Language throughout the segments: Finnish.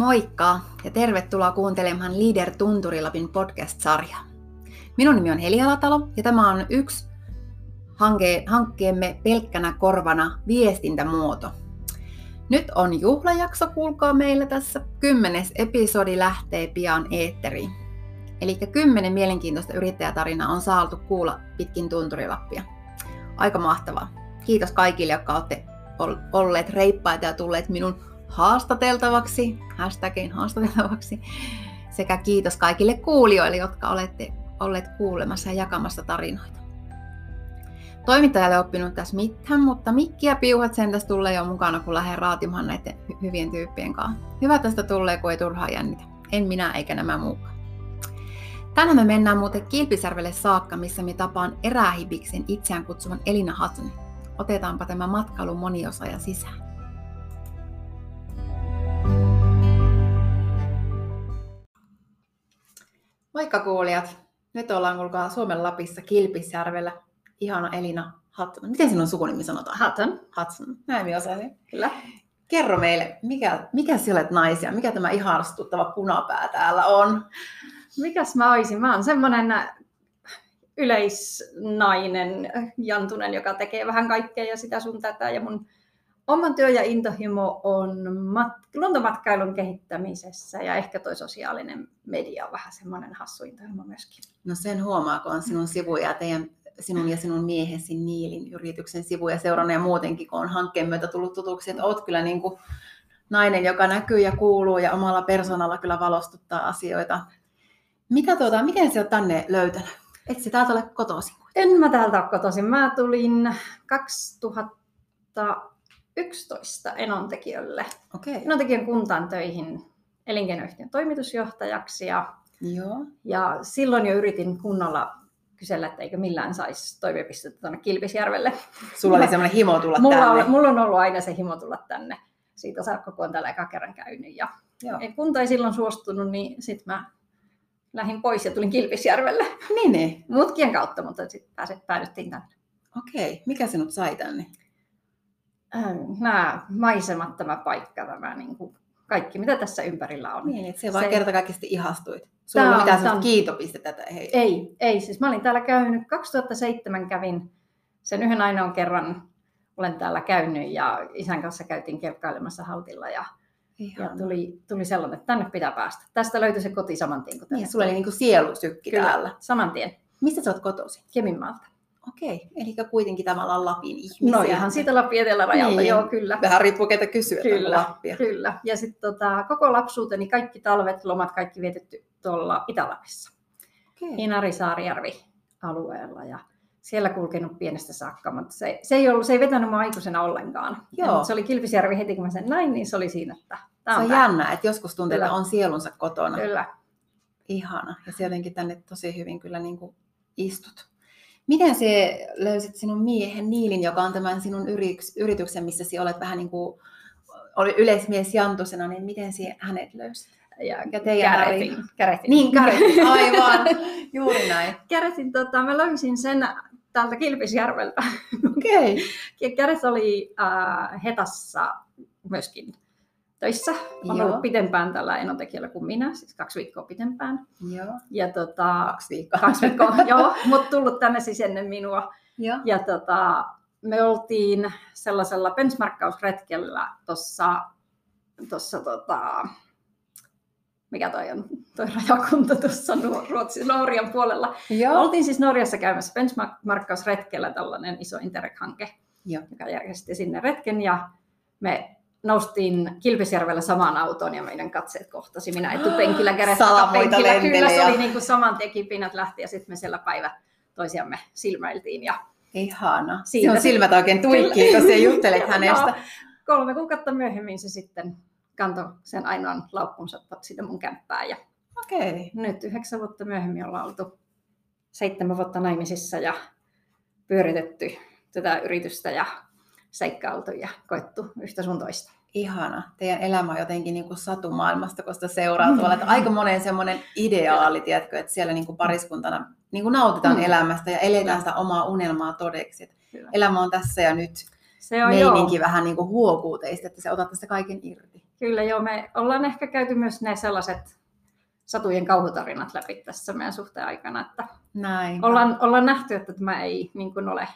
Moikka ja tervetuloa kuuntelemaan Leader Tunturilapin podcast-sarjaa. Minun nimi on Heli Alatalo ja tämä on yksi hanke, hankkeemme pelkkänä korvana viestintämuoto. Nyt on juhlajakso, kuulkaa meillä tässä. Kymmenes episodi lähtee pian eetteriin. Eli kymmenen mielenkiintoista yrittäjätarinaa on saatu kuulla pitkin Tunturilappia. Aika mahtavaa. Kiitos kaikille, jotka olette olleet reippaita ja tulleet minun haastateltavaksi, hashtagin haastateltavaksi, sekä kiitos kaikille kuulijoille, jotka olette olleet kuulemassa ja jakamassa tarinoita. Toimittajalle oppinut tässä mitään, mutta Mikki ja Piuhat sen tässä tulee jo mukana, kun lähden raatimaan näiden hyvien tyyppien kanssa. Hyvä tästä tulee, kun ei turhaa jännitä. En minä eikä nämä mukaan. Tänään me mennään muuten Kilpisärvelle saakka, missä me tapaan erähibiksen itseään kutsuvan Elina Hutsonin. Otetaanpa tämä matkailun moniosaaja sisään. Moikka kuulijat! Nyt ollaan kuulkaa Suomen Lapissa Kilpisjärvellä. Ihana Elina Hutton. Miten sinun sukunimi sanotaan? Hutton. Hudson. Näin minä osasin. Kyllä. Kerro meille, mikä, mikä sinä olet naisia? Mikä tämä ihastuttava punapää täällä on? Mikäs mä olisin? Mä oon semmonen yleisnainen, jantunen, joka tekee vähän kaikkea ja sitä sun tätä. Ja mun oman työ ja intohimo on mat- luontomatkailun kehittämisessä ja ehkä toi sosiaalinen media on vähän semmoinen hassu intohimo myöskin. No sen huomaa, kun on sinun sivuja teidän sinun ja sinun miehesi Niilin yrityksen sivuja seurana ja muutenkin, kun on hankkeen myötä tullut tutuksi, että olet kyllä niin kuin nainen, joka näkyy ja kuuluu ja omalla persoonalla kyllä valostuttaa asioita. Mitä tuota, miten se on tänne löytänyt? Et sä täältä ole kotoisin? En mä täältä ole kotoisin. Mä tulin 2000 2011 enontekijölle. Okay. Enontekiön kuntaan töihin elinkeinoyhtiön toimitusjohtajaksi ja, Joo. ja silloin jo yritin kunnolla kysellä, että eikö millään saisi toimipistettä tuonne Kilpisjärvelle. Sulla oli semmoinen himo tulla mulla tänne. On, mulla on ollut aina se himo tulla tänne. Siitä saakka kun on täällä eka kerran käynyt. Ja Joo. kunta ei silloin suostunut, niin sitten mä lähdin pois ja tulin Kilpisjärvelle. Niin, niin. Mutkien kautta, mutta sitten päädyttiin tänne. Okei, mikä sinut sai tänne? Nämä maisemat, tämä paikka, tämä niin kuin kaikki, mitä tässä ympärillä on. Niin, että se vaan Se- kertakaikkisesti ihastuit. Sulla ollut on- mitään on- kiitopistettä. Että hei. Ei, ei. Siis mä olin täällä käynyt, 2007 kävin sen yhden ainoan kerran, olen täällä käynyt ja isän kanssa käytiin kelkkailemassa haltilla ja, ja tuli, tuli sellainen, että tänne pitää päästä. Tästä löytyi se koti saman tien. Kun tänne Niin, sulla oli tuli. niinku sielusykki Kyllä, täällä. saman tien. Mistä sä oot kotoisin? Keminmaalta. Okei, eli kuitenkin tavallaan Lapin ihmisiä. No ihan siitä Lapin etelärajalta, Niin. joo kyllä. Vähän riippuu ketä kysyy, Kyllä. Lappia. Kyllä. Ja sitten tota, koko lapsuuteni, kaikki talvet, lomat, kaikki vietetty tuolla Itä-Lapissa. Inari-Saarijärvi alueella ja siellä kulkenut pienestä saakka, mutta se, se, ei, ollut, se ei vetänyt mua aikuisena ollenkaan. Joo. Ja, se oli Kilpisjärvi heti, kun mä sen näin, niin se oli siinä, että tämä on on jännä, että joskus tuntuu, että on sielunsa kotona. Kyllä. Ihana. Ja se jotenkin tänne tosi hyvin kyllä niin kuin istut. Miten se löysit sinun miehen Niilin, joka on tämän sinun yrityksen, missä sinä olet vähän niin kuin oli yleismies Jantusena, niin miten sinä hänet löysit? Ja Ja teidän kärätin. kärätin. Niin, Karetin, aivan. Juuri näin. kärätin tota, mä löysin sen täältä Kilpisjärveltä. Okei. Käret oli äh, Hetassa myöskin töissä. On Joo. ollut pitempään tällä enontekijällä kuin minä, siis kaksi viikkoa pitempään. Joo. Ja tota, Kaksi viikkoa. kaksi viikkoa, joo, mutta tullut tänne siis ennen minua. Joo. Ja tota, me oltiin sellaisella benchmarkkausretkellä tuossa, tossa, tota, mikä toi on, toi rajakunta tuossa Ruotsin Norjan puolella. Joo. Oltiin siis Norjassa käymässä benchmarkkausretkellä tällainen iso Interreg-hanke, Joo. joka järjesti sinne retken ja me noustiin Kilpisjärvellä samaan autoon ja meidän katseet kohtasi. Minä etupenkillä, Salamoita takapenkillä. Kyllä se oli niin kuin saman tien kipinät lähti ja sitten me siellä päivä toisiamme silmäiltiin. Ja Ihana. Siitä sit- silmät oikein tuikkii, kun sinä juttelet hänestä. Joo, kolme kuukautta myöhemmin se sitten kantoi sen ainoan laukkunsa sinne mun kämppään. Ja Okei. nyt yhdeksän vuotta myöhemmin ollaan oltu seitsemän vuotta naimisissa ja pyöritetty tätä yritystä ja seikkailtu ja koettu yhtä sun toista. Ihana. Teidän elämä on jotenkin niin kuin satumaailmasta, sitä seuraa tuolla. Että aika monen semmoinen ideaali, tiedätkö, että siellä niin kuin pariskuntana niin kuin nautitaan Mm. elämästä ja eletään sitä omaa unelmaa todeksi. Että elämä on tässä ja nyt Se on joo. meininki vähän niin kuin huokuu teistä, että se otat tästä kaiken irti. Kyllä joo, me ollaan ehkä käyty myös ne sellaiset satujen kauhutarinat läpi tässä meidän suhteen aikana, että Näin. ollaan, ollaan nähty, että tämä ei niin kuin ole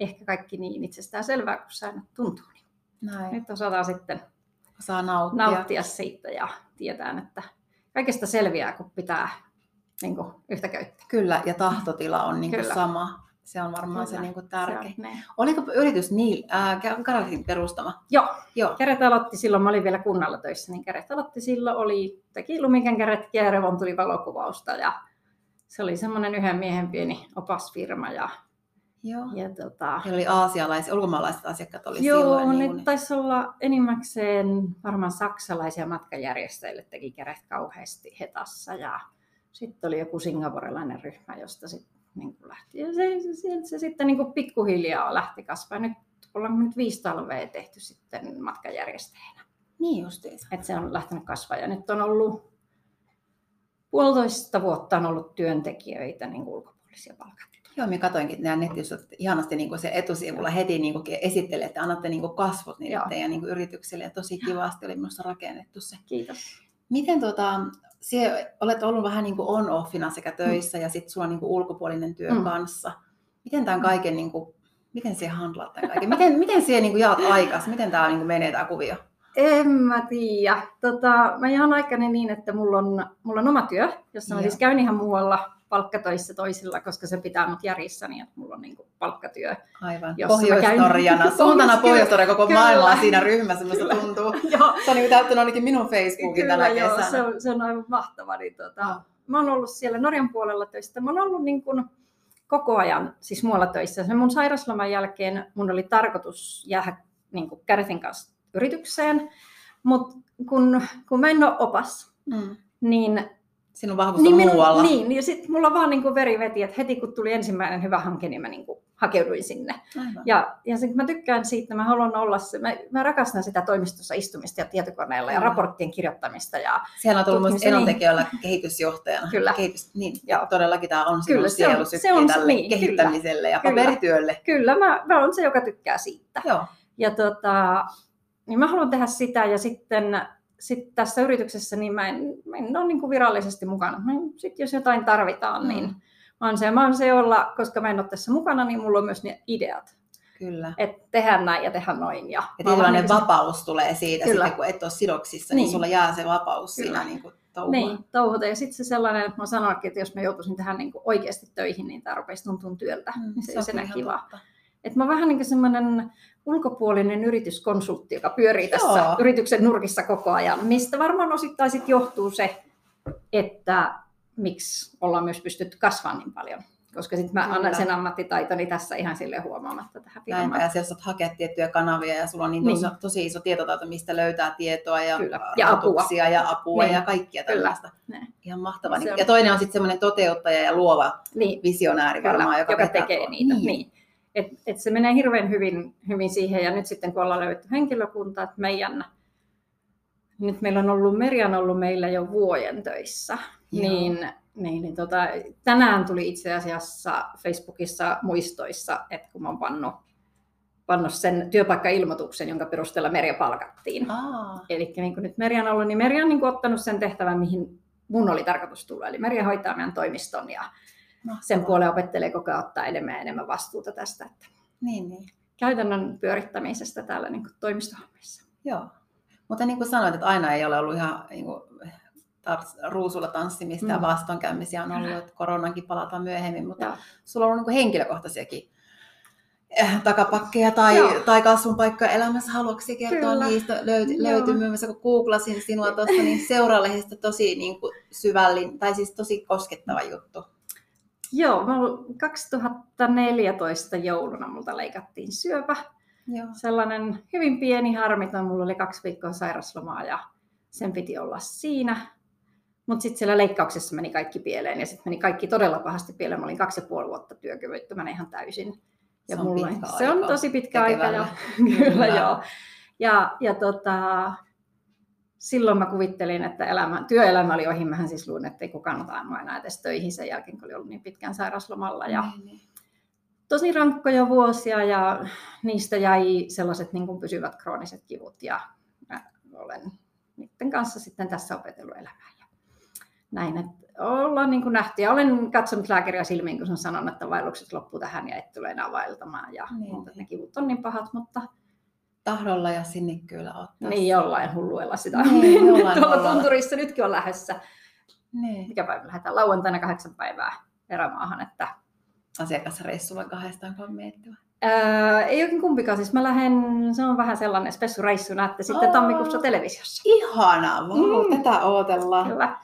ehkä kaikki niin itsestään selvää kuin säännöt tuntuu. Niin Näin. nyt osataan sitten Saa nauttia. nauttia siitä ja tietää, että kaikesta selviää, kun pitää niin kuin, yhtä käyttää. Kyllä, ja tahtotila on niin kuin Kyllä. sama. Se on varmaan se Kyllä, niin kuin Se tärkein. on ne. Oliko yritys Niil, äh, Karalin perustama? Joo, Joo. Käret aloitti silloin, mä olin vielä kunnalla töissä, niin Käret aloitti silloin, oli, teki lumikänkäretkiä ja Revon tuli valokuvausta ja se oli semmoinen yhden miehen pieni opasfirma ja, Joo. ja tota, Heillä oli aasialaiset, ulkomaalaiset asiakkaat oli Joo, silloin. ne niin kuin, taisi olla enimmäkseen varmaan saksalaisia matkajärjestäjille teki käret kauheasti Hetassa ja sitten oli joku singaporelainen ryhmä, josta sitten niin lähti. Ja se, se, se, se sitten niin kuin pikkuhiljaa lähti kasvaa. Nyt ollaan nyt viisi talvea tehty sitten matkajärjestäjänä. niin justiinsa. Et se on lähtenyt kasvaa ja nyt on ollut puolitoista vuotta on ollut työntekijöitä niin ulkopuolisia palkattuja. Joo, minä katsoinkin nämä nettisivuilla, että ihanasti niin kuin se etusivulla heti niin kuin esittelee, että annatte niin kuin kasvot niille Joo. teidän niin kuin yrityksille. Ja tosi kivasti oli minusta rakennettu se. Kiitos. Miten tota, sie, olet ollut vähän niin kuin on-offina sekä töissä ja sitten sulla on niin kuin ulkopuolinen työ Mm. kanssa. Miten tämän kaiken, niin kuin, miten se handlaat tämän kaiken? Miten, miten siellä niin kuin jaat aikas? Miten tämä niin kuin menee tämä kuvio? En mä tiedä. Tota, mä jaan aikani niin, että mulla on, mulla on oma työ, jossa mä Joo. siis käyn ihan muualla palkkatöissä toisilla, koska se pitää mut järjissä niin, että mulla on niinku palkkatyö. Aivan. Pohjois-Norjana. Suuntana Pohjois- koko Kyllä. maailma on siinä ryhmässä, minusta tuntuu. Joo, Se on niin kuin täyttänyt ainakin minun Facebookin tänä kyllä joo, kesänä. se on, se on aivan mahtava. Niin, tota, Joo. mä oon ollut siellä Norjan puolella töissä. Mä oon ollut niin kuin koko ajan siis muualla töissä. Sen mun sairasloman jälkeen mun oli tarkoitus jäädä niin kuin Käretin kanssa yritykseen, mutta kun, kun mä en ole opas, Mm. niin Sinun vahvuus on muualla. Niin, ja sitten mulla vaan niin kuin veri veti, että heti kun tuli ensimmäinen hyvä hanke, niin mä niin kuin hakeuduin sinne. Aivan. Ja, ja sit mä tykkään siitä, mä haluan olla se, mä, mä rakastan sitä toimistossa istumista ja tietokoneella ja raporttien kirjoittamista. Ja, Siellä on tullut myös tutkimista, niin. enontekijöillä kehitysjohtajana. Kyllä. Kehitys, niin, Joo. todellakin tämä on sinun Kyllä, se on- se on tälle niin, kehittämiselle ja kyllä. paperityölle. kyllä, mä, mä olen se, joka tykkää siitä. Joo. Ja tota, niin mä haluan tehdä sitä ja sitten sit tässä yrityksessä niin mä en, mä en ole niin kuin virallisesti mukana. Sitten jos jotain tarvitaan, niin Mm. mä oon se, mä oon se olla, koska mä en ole tässä mukana, niin mulla on myös ne ideat. Kyllä. että tehdään näin ja tehdään noin. Ja oon tietynlainen niin vapaus tulee siitä, Kyllä. sitten, kun et ole sidoksissa, niin, Niin. sulla jää se vapaus Kyllä. siinä niin kuin kuin- touhua. niin, touhuta. Ja sitten se sellainen, että mä sanoinkin, että jos mä joutuisin tähän niin oikeasti töihin, niin tämä rupeisi tuntua työltä. Mm, niin se on se ihan kiva. totta. Et mä oon vähän niin kuin semmoinen ulkopuolinen yrityskonsultti, joka pyörii tässä Joo. yrityksen nurkissa koko ajan, mistä varmaan osittain sit johtuu se, että miksi ollaan myös pystytty kasvamaan niin paljon. Koska sitten mä Kyllä. annan sen ammattitaitoni tässä ihan sille huomaamatta tähän Näinpä, firmaan. ja siellä saat hakea tiettyjä kanavia ja sulla on niin Niin. tosi, tosi iso tietotaito, mistä löytää tietoa ja, Kyllä. Ja apua. ja apua Niin. ja kaikkia Kyllä. tällaista. Näin. Ihan mahtavaa. Se Niin- on- Ja toinen on sitten semmoinen toteuttaja ja luova Niin, visionääri Kyllä, varmaan, joka, joka vetää tekee tuon. niitä. Niin. Niin. Et, et se menee hirveän hyvin, hyvin siihen ja nyt sitten kun ollaan löydetty henkilökunta, että meidän, nyt meillä on ollut, Meri on ollut meillä jo vuoden töissä, Joo. niin, niin, niin tota, tänään tuli itse asiassa Facebookissa muistoissa, että kun mä oon pannut, pannut sen työpaikkailmoituksen, jonka perusteella Merja palkattiin. Eli niin kuin nyt Merja on ollut, niin Merja on niin kuin ottanut sen tehtävän, mihin mun oli tarkoitus tulla. Eli Merja hoitaa meidän toimiston ja mahtavaa. sen puoleen opettelee koko ajan ottaa enemmän ja enemmän vastuuta tästä että Niin, niin. käytännön pyörittämisestä täällä niin toimistohommissa. Joo. Mutta niin kuin sanoit, että aina ei ole ollut ihan niin kuin, tar- ruusulla tanssimista mm. ja vastoinkäymisiä on ollut, että koronankin palataan myöhemmin, mutta Joo. sulla on ollut niin henkilökohtaisiakin eh, takapakkeja tai, Joo. tai kasvun paikka elämässä. Haluatko kertoa Kyllä. niistä? Löyty, löytyy myös, kun googlasin sinua tuosta, niin seuralehdestä tosi niin kuin syvällin, tai siis tosi koskettava juttu. Joo, mä olin 2014 jouluna multa leikattiin syöpä. Joo. Sellainen hyvin pieni harmiton, mulla oli kaksi viikkoa sairaslomaa ja sen piti olla siinä. Mutta sitten siellä leikkauksessa meni kaikki pieleen ja sitten meni kaikki todella pahasti pieleen. Mä olin kaksi ja puoli vuotta työkyvyttömänä ihan täysin. Ja Se on mulla, pitkä se on tosi pitkä aika. Ja, kyllä, Kyllä. joo. Ja, ja tota, silloin mä kuvittelin, että elämä, työelämä oli ohi. Mähän siis luulin, että ei kukaan ota mua enää edes töihin sen jälkeen, kun oli ollut niin pitkään sairaslomalla. Ja Niin, niin. tosi rankkoja vuosia ja niistä jäi sellaiset niin kuin pysyvät krooniset kivut ja olen niiden kanssa sitten tässä opetellut elämään. Ja näin, että ollaan niin kuin nähty. Ja olen katsonut lääkäriä silmiin, kun on sanonut, että vaellukset loppuu tähän ja et tule enää vaeltamaan. Ja niin. mutta ne kivut on niin pahat, mutta tahdolla ja sinnikkyydellä ottaa. Niin, jollain hulluilla sitä niin, jollain tuolla tunturissa nytkin on lähdössä. Niin. Mikä päivä lähdetään? Lauantaina kahdeksan päivää erämaahan. Että... Asiakasreissulla kahdestaan miettivä? Öö, ei oikein kumpikaan. Siis mä lähden, se on vähän sellainen spessureissu, näette sitten tammikuussa televisiossa. Ihanaa, wow, mm. tätä odotellaan. Kyllä.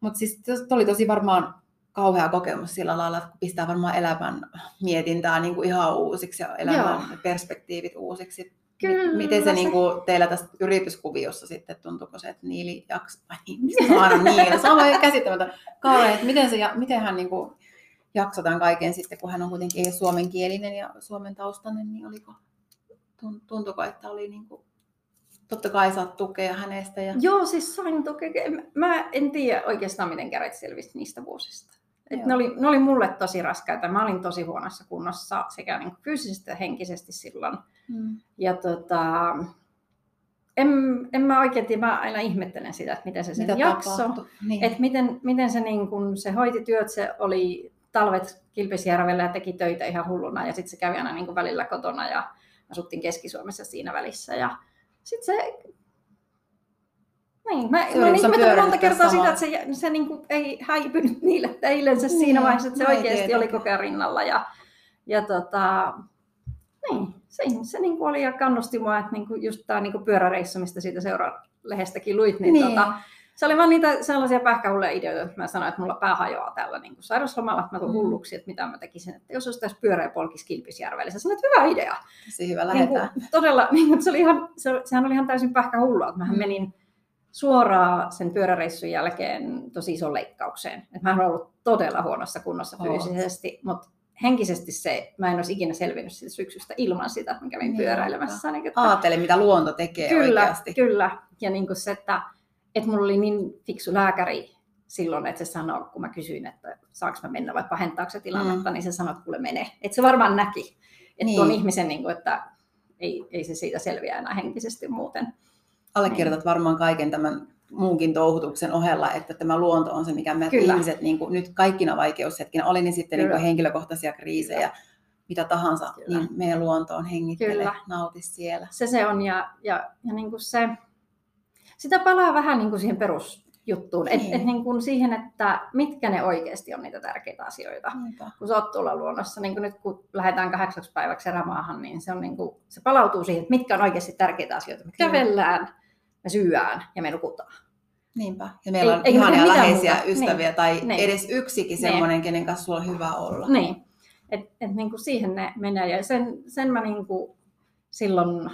Mutta siis oli tosi varmaan kauhea kokemus sillä lailla, että pistää varmaan elämän mietintää niin kuin ihan uusiksi ja elämän Joo. perspektiivit uusiksi. Kyllä. Miten se, se... Niin kuin teillä tässä yrityskuviossa sitten tuntuuko se, että Niili jaksaa, vai niin, mistä mä aina Niili, se on käsittämätöntä. Kaare, että miten, se, miten hän niin kuin jaksotaan kaiken sitten, kun hän on kuitenkin suomenkielinen ja suomen taustainen, niin oliko, tuntuko, että oli niin kuin, totta kai saat tukea hänestä. Ja... Joo, siis sain tukea. Mä en tiedä oikeastaan, miten käret selvisi niistä vuosista. Et ne, oli, ne oli mulle tosi raskaita. Mä olin tosi huonossa kunnossa sekä niin kuin fyysisesti että henkisesti silloin. Mm. Ja tota, en, en mä oikein tiedä, mä aina ihmettelen sitä, että miten se sen jakso. Niin. Että miten, miten se, niin kun, se hoiti työt, se oli talvet Kilpisjärvellä ja teki töitä ihan hulluna. Ja sitten se kävi aina niin kuin välillä kotona ja asuttiin Keski-Suomessa siinä välissä. Ja sitten se niin, mä, mä ihmetellyt monta kertaa sitä, että se, se niin kuin ei häipynyt niille teillensä niin, siinä vaiheessa, että se oikeasti tietenkin. oli koko ajan rinnalla. Ja, ja tota, niin, se, se niin kuin oli ja kannusti mua, että niin kuin just tämä niin pyöräreissu, mistä siitä seuraa lehdestäkin luit, niin, niin. Tota, se oli vaan niitä sellaisia pähkähulleja ideoita, että mä sanoin, että mulla pää hajoaa tällä niin kuin sairauslomalla, että mä tulen mm. hulluksi, että mitä mä tekisin, että jos olisi tässä pyöreä polkis Kilpisjärvellä. Sä sanoit, että hyvä idea. Tosi hyvä lähetään. Niin kuin, todella, niin kuin, se oli ihan, se, sehän oli ihan täysin pähkähullua, että mähän mm. menin suoraan sen pyöräreissun jälkeen tosi iso leikkaukseen. Et mä olen ollut todella huonossa kunnossa fyysisesti, mutta henkisesti se, mä en olisi ikinä selvinnyt siitä syksystä ilman sitä, että mä kävin niin, pyöräilemässä. Niin, että... Aatele, mitä luonto tekee kyllä, oikeasti. Kyllä, ja niin kuin se, että, että mulla oli niin fiksu lääkäri silloin, että se sanoi, kun mä kysyin, että saanko mä mennä vai pahentaako se tilannetta, mm. niin se sanoi, että kuule mene. Että se varmaan näki, että niin. tuon ihmisen, niin kuin, että ei, ei se siitä selviä enää henkisesti muuten allekirjoitat varmaan kaiken tämän muunkin touhutuksen ohella, että tämä luonto on se, mikä me Kyllä. ihmiset niin kuin, nyt kaikkina vaikeushetkinä, oli niin sitten niin kuin henkilökohtaisia kriisejä, Kyllä. mitä tahansa, Kyllä. niin meidän luonto on hengittele, Kyllä. nauti siellä. Se se on, ja, ja, ja niin kuin se, sitä palaa vähän niin kuin siihen perusjuttuun, niin. että et niin kuin siihen, että mitkä ne oikeasti on niitä tärkeitä asioita. Niinpä. Kun sä oot tuolla luonnossa, niin kuin nyt kun lähdetään kahdeksaksi päiväksi erämaahan, niin se, on niin kuin, se palautuu siihen, että mitkä on oikeasti tärkeitä asioita. Me kävellään, me syöään ja me nukutaan. Niinpä. Ja meillä on ei, ihania läheisiä muuta. ystäviä niin. tai niin. edes yksikin niin. semmoinen, kenen kanssa sulla on hyvä olla. Niin. Et, et niin kuin siihen ne menee. Ja sen, sen mä niin kuin silloin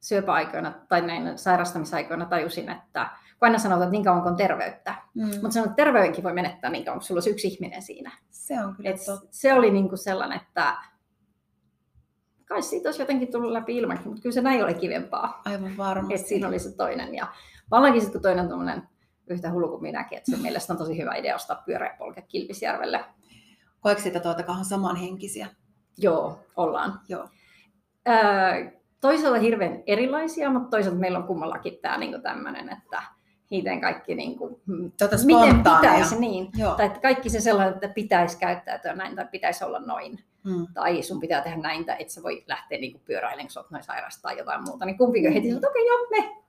syöpäaikoina tai näin sairastamisaikoina tajusin, että kun aina sanotaan, että niin kauan on terveyttä, mm. mutta sanon, että terveydenkin voi menettää niin kauan, kun sulla olisi yksi ihminen siinä. Se on kyllä Et Se oli niin kuin sellainen, että kai siitä olisi jotenkin tullut läpi ilmankin, mutta kyllä se näin oli kivempaa. Aivan varmasti. Että siinä oli se toinen. Ja vallankin sitten, toinen on yhtä hullu kuin minäkin, että se mielestä on tosi hyvä idea ostaa pyöreä polke Kilpisjärvelle. Koetko sitä tuota samanhenkisiä? Joo, ollaan. Joo. Öö, toisaalta hirveän erilaisia, mutta toisaalta meillä on kummallakin tämä niin tämmöinen, että miten kaikki, niin kuin, tota miten pitäisi, niin, Joo. tai että kaikki se sellainen, että pitäisi käyttäytyä näin tai pitäisi olla noin, hmm. tai sun pitää tehdä näin, että sä voi lähteä niin kuin pyöräilemään, kun sä oot noin sairas tai jotain muuta, niin kumpikin heti että okei, okay, joo, me.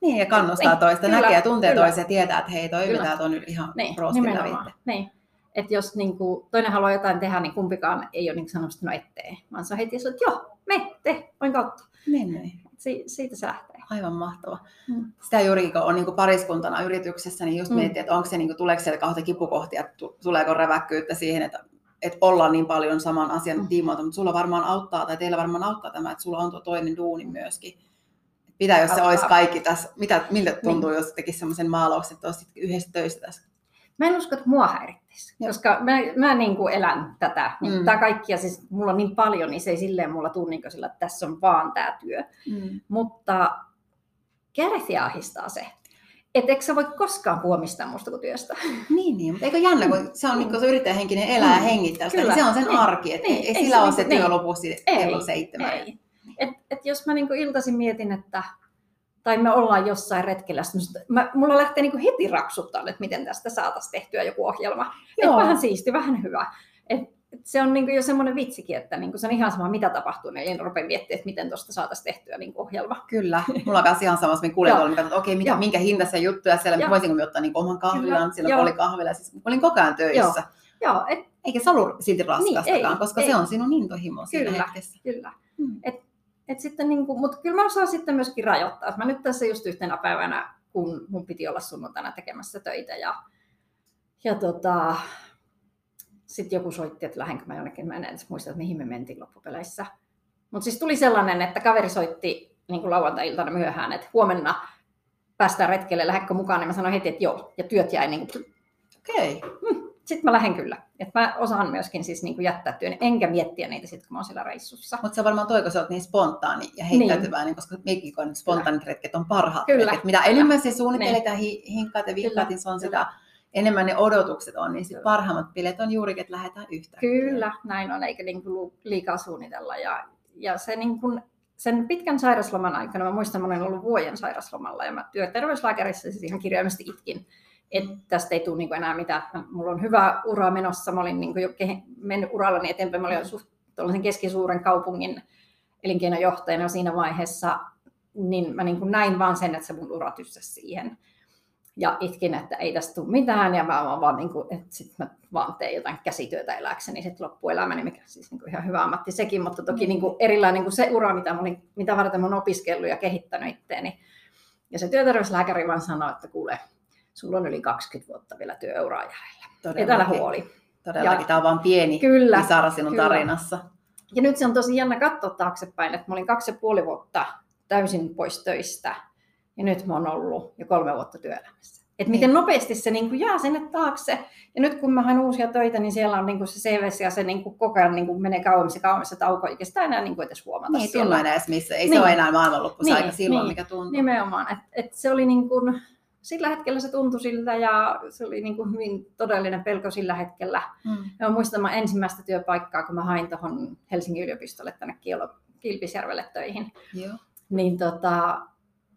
Niin, ja kannustaa niin, toista, kyllä, näkee ja tuntee kyllä. toisia ja tietää, että hei, toi kyllä. on nyt ihan niin, roostilla Niin, että jos niin kuin, toinen haluaa jotain tehdä, niin kumpikaan ei ole niin että no ettei, vaan se on heti, että joo, me, te, voin kautta. Niin, niin. Si- siitä se lähtee. Aivan mahtava. Mm. Sitä juuri kun on niin pariskuntana yrityksessä, niin just mm. miettii, että onko se, niin kuin, tuleeko sieltä kahta kipukohtia, tuleeko räväkkyyttä siihen, että, että ollaan niin paljon saman asian mm. tiimoilta, mutta sulla varmaan auttaa, tai teillä varmaan auttaa tämä, että sulla on tuo toinen duuni myöskin. Mitä jos se olisi kaikki tässä, mitä, miltä tuntuu, niin. jos tekisi sellaisen maalauksen, että olisit yhdessä töissä tässä Mä en usko, että mua häirittäisi, koska mä, mä niin kuin elän tätä. Niin mm. Tämä kaikki, ja siis mulla on niin paljon, niin se ei silleen mulla tule niin sillä, että tässä on vaan tämä työ. Mm. Mutta kädet ahistaa se. Että eikö sä voi koskaan puhua mistään muusta kuin työstä. Niin, niin. Mutta eikö jännä, kun se on niin kun se yrittäjähenkinen elää mm. ja hengittää sitä, niin se on sen niin. arki. Että niin. ei, ei sillä ole se työ niin. lopuksi kello seitsemän. Ei. Et, et jos mä niin iltaisin mietin, että tai me ollaan jossain retkellä, mä, mulla lähtee niin kuin heti raksuttaa, että miten tästä saataisiin tehtyä joku ohjelma. Et vähän siisti, vähän hyvä. Et se on niin jo semmoinen vitsikin, että niin se on ihan sama, mitä tapahtuu, niin en rupea miettimään, että miten tuosta saataisiin tehtyä niin ohjelma. Kyllä, mulla on kanssa ihan samassa, me kuulen että okei, mitä, minkä hinta se juttu, ja siellä voisinko me ottaa niin oman kahvilan, siellä oli kahvila, siis olin koko ajan töissä. Joo. Joo, et, Eikä se ollut silti raskastakaan, niin, ei, koska ei. se on sinun intohimo kyllä, siinä hetkessä. Kyllä, hmm. Et et sitten niin kuin, mutta kyllä mä osaan sitten myöskin rajoittaa. Mä nyt tässä just yhtenä päivänä, kun mun piti olla sunnuntaina tekemässä töitä ja, ja tota, sitten joku soitti, että lähdenkö mä jonnekin, mä en edes muista, että mihin me mentiin loppupeleissä. Mutta siis tuli sellainen, että kaveri soitti niin kuin lauantai-iltana myöhään, että huomenna päästään retkelle, lähdetkö mukaan, niin mä sanoin heti, että joo, ja työt jäi niin kuin... Okei. Okay. Hmm sitten mä lähden kyllä. Et mä osaan myöskin siis niinku jättää työn, enkä miettiä niitä sitten, kun mä oon siellä reissussa. Mutta se varmaan toi, kun sä oot niin spontaani ja heittäytyvää, niin. niin koska mekin kun spontaanit retket on parhaat kyllä. retket. Mitä enemmän se suunnittelet niin. ja hi- hinkkaat ja vihkaat, niin se on kyllä. sitä enemmän ne odotukset on, niin sit parhaimmat bileet on juurikin, että lähdetään yhtä. Kyllä, näin on, eikä niinku liikaa suunnitella. Ja, ja se niin kuin, sen pitkän sairasloman aikana, mä muistan, mä olen ollut vuoden sairaslomalla ja mä työterveyslääkärissä siis ihan kirjaimesti itkin että tästä ei tule niin enää mitään. Mulla on hyvä ura menossa, mä olin niin jo mennyt urallani eteenpäin, mä olin suht keskisuuren kaupungin elinkeinojohtajana siinä vaiheessa, niin mä niin näin vaan sen, että se mun ura tyssäsi siihen. Ja itkin, että ei tästä tule mitään, ja mä vaan, niin kuin, että sit mä vaan teen jotain käsityötä eläkseni sitten loppuelämäni, mikä siis niin kuin ihan hyvä ammatti sekin, mutta toki mm. niin kuin erilainen niin kuin se ura, mitä, mä olin, mitä varten mä olen opiskellut ja kehittänyt itteeni. Ja se työterveyslääkäri vaan sanoi, että kuule, sulla on yli 20 vuotta vielä työuraa jäljellä. Etälä huoli. Todellakin, ja, tämä on vain pieni kyllä, pisara sinun kyllä. tarinassa. Ja nyt se on tosi jännä katsoa taaksepäin, että mä olin kaksi ja puoli vuotta täysin pois töistä, ja nyt mä oon ollut jo kolme vuotta työelämässä. Että miten niin. nopeasti se niin kuin jää sinne taakse. Ja nyt kun mä haen uusia töitä, niin siellä on niin kuin se CVS ja se niin kuin koko ajan niin kuin menee kauemmas ja kauemmas se tauko, eikä sitä enää niin kuin edes huomata. Niin, siellä. edes missä. Ei niin. se ole enää maailmanloppusaika niin, silloin, niin, mikä tuntuu. Nimenomaan. Et, et se oli niin kuin, sillä hetkellä se tuntui siltä ja se oli niin kuin hyvin todellinen pelko sillä hetkellä. Mm. Ja muistan mä ensimmäistä työpaikkaa, kun mä hain tuohon Helsingin yliopistolle tänne Kilpisjärvelle töihin. Joo. Niin tota,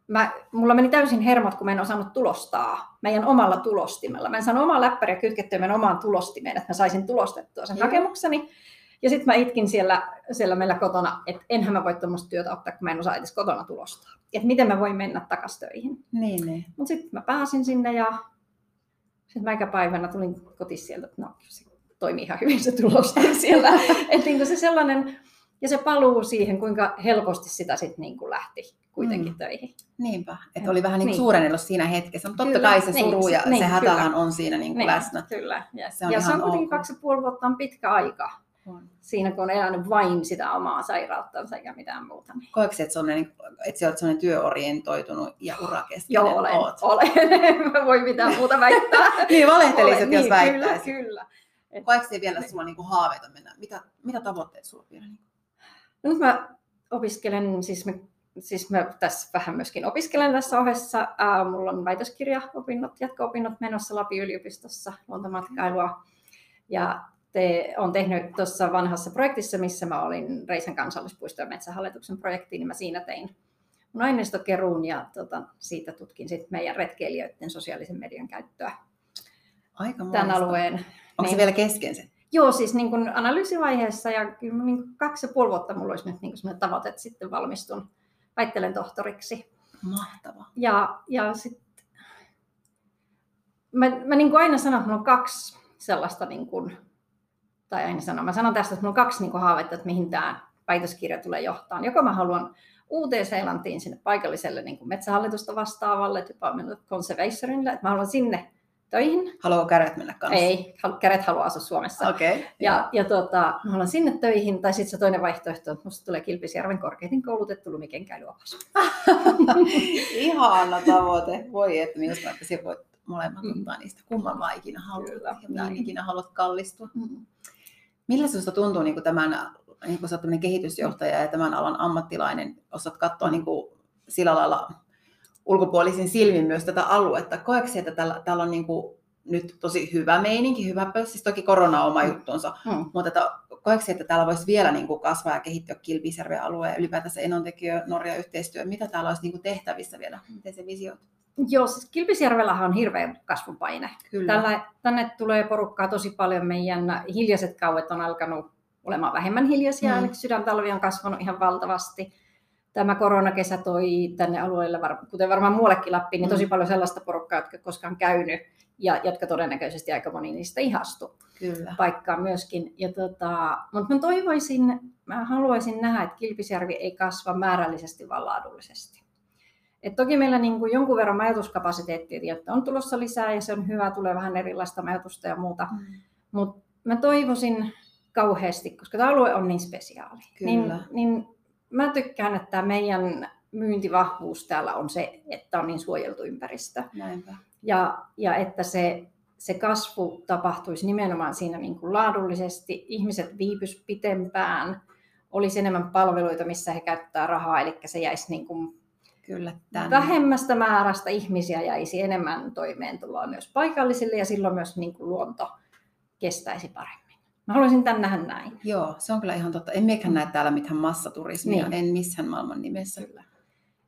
mä, mulla meni täysin hermot, kun mä en osannut tulostaa meidän omalla tulostimella. Mä en saanut omaa läppäriä kytkettyä meidän omaan tulostimeen, että mä saisin tulostettua sen Joo. hakemukseni. Ja sitten mä itkin siellä, siellä meillä kotona, että enhän mä voi tuommoista työtä ottaa, kun mä en osaa edes kotona tulostaa. Että miten mä voin mennä takaisin töihin. Niin, niin. Mutta sitten mä pääsin sinne ja sitten mä päivänä tulin kotiin sieltä, että no se toimii ihan hyvin se tulosta siellä. että niin se sellainen, ja se paluu siihen, kuinka helposti sitä sitten niin lähti kuitenkin mm. töihin. Niinpä, että oli vähän niin, niin. suurennellut siinä hetkessä, mutta totta kyllä, kai se suru niin, ja niin, se hätähän kyllä. on siinä niin kuin niin, läsnä. Kyllä, yes. se on ja se on kuitenkin kaksi ja puoli vuotta on pitkä aika. On. Siinä kun on elänyt vain sitä omaa sairauttansa eikä mitään muuta. Niin. Koetko että, sellainen, että sä olet sellainen työorientoitunut ja urakeskeinen? Joo, olen. Oot. olen. Mä voi mitään muuta väittää. niin, valehtelisit, niin, jos niin, väittäisit. Kyllä, kyllä. Koetko se vielä sulla niin haaveita mennä? Mitä, mitä tavoitteet sulla vielä? No, nyt mä opiskelen, siis mä, siis mä tässä vähän myöskin opiskelen tässä ohessa. Äh, mulla on väitöskirjaopinnot, jatko-opinnot menossa Lapin yliopistossa, luontomatkailua. Ja te, olen tehnyt tuossa vanhassa projektissa, missä mä olin Reisen kansallispuiston ja metsähallituksen projektiin, niin mä siinä tein mun aineistokeruun ja tota, siitä tutkin sit meidän retkeilijöiden sosiaalisen median käyttöä Aika tämän alueen. Onko niin, se vielä kesken se? Joo, siis niin kun analyysivaiheessa ja kyllä niin kaksi ja puoli vuotta mulla olisi nyt niin tavoite, että sitten valmistun, väittelen tohtoriksi. Mahtavaa. Ja, ja sitten mä, mä niin aina sanon, että mulla on kaksi sellaista niin kuin tai aina sanon, mä sanon tästä, että mulla on kaksi niin kuin, haavetta, että mihin tämä väitöskirja tulee johtaa. Joko mä haluan Uuteen-Seelantiin sinne paikalliselle niin kuin metsähallitusta vastaavalle, of Conservationille, että mä haluan sinne töihin. Haluaako käret mennä kanssa? Ei, käret haluaa asua Suomessa. Okay, ja, ja tota, mä haluan sinne töihin, tai sitten se toinen vaihtoehto, että musta tulee Kilpisjärven korkeiten koulutettu lumikenkäilyopas. Ihana tavoite. Voi, että minusta että se voit molemmat mm. ottaa niistä, kumman vaan ikinä haluat Kyllä. ja niin. ikinä haluat kallistua. Mm. Millä sinusta tuntuu niin kuin tämän, niin kuin olet kehitysjohtaja ja tämän alan ammattilainen, osaat katsoa niin kuin sillä lailla ulkopuolisin silmin myös tätä aluetta. Koeksi, että täällä, täällä on niin kuin nyt tosi hyvä meininki, hyvä pöl, siis toki korona on oma juttunsa, Mm. mutta että, koeksi, että täällä voisi vielä niin kuin kasvaa ja kehittyä Kilpisjärven alue ja ylipäätänsä Enontekijö, Norja yhteistyö, mitä täällä olisi niin kuin tehtävissä vielä, miten se visio? Joo, siis Kilpisjärvellähän on hirveä kasvupaine. Kyllä. Tällä, tänne tulee porukkaa tosi paljon. Meidän hiljaiset kauet on alkanut olemaan vähemmän hiljaisia, Mm. mm. eli sydäntalvi on kasvanut ihan valtavasti. Tämä koronakesä toi tänne alueelle, kuten varmaan muuallekin Lappiin, niin tosi Mm. paljon sellaista porukkaa, jotka koskaan käynyt ja jotka todennäköisesti aika moni niistä ihastui Kyllä. paikkaan myöskin. Ja tota, mutta mä toivoisin, mä haluaisin nähdä, että Kilpisjärvi ei kasva määrällisesti, vaan laadullisesti. Et toki meillä niin kuin jonkun verran majoituskapasiteettia että on tulossa lisää ja se on hyvä, tulee vähän erilaista majoitusta ja muuta. Mm. Mutta mä toivoisin kauheasti, koska tämä alue on niin spesiaali. Kyllä. Niin, niin mä tykkään, että meidän myyntivahvuus täällä on se, että on niin suojeltu ympäristö. Näinpä. Ja, ja että se, se kasvu tapahtuisi nimenomaan siinä niin kuin laadullisesti, ihmiset viipys pitempään, olisi enemmän palveluita, missä he käyttää rahaa, eli se jäisi niin kuin Kyllä. Tänne. vähemmästä määrästä ihmisiä jäisi enemmän toimeentuloa myös paikallisille ja silloin myös niin kuin luonto kestäisi paremmin. Mä haluaisin tämän nähdä näin. Joo, se on kyllä ihan totta. En miekään näe täällä mitään massaturismia, Niin. en missään maailman nimessä. Kyllä.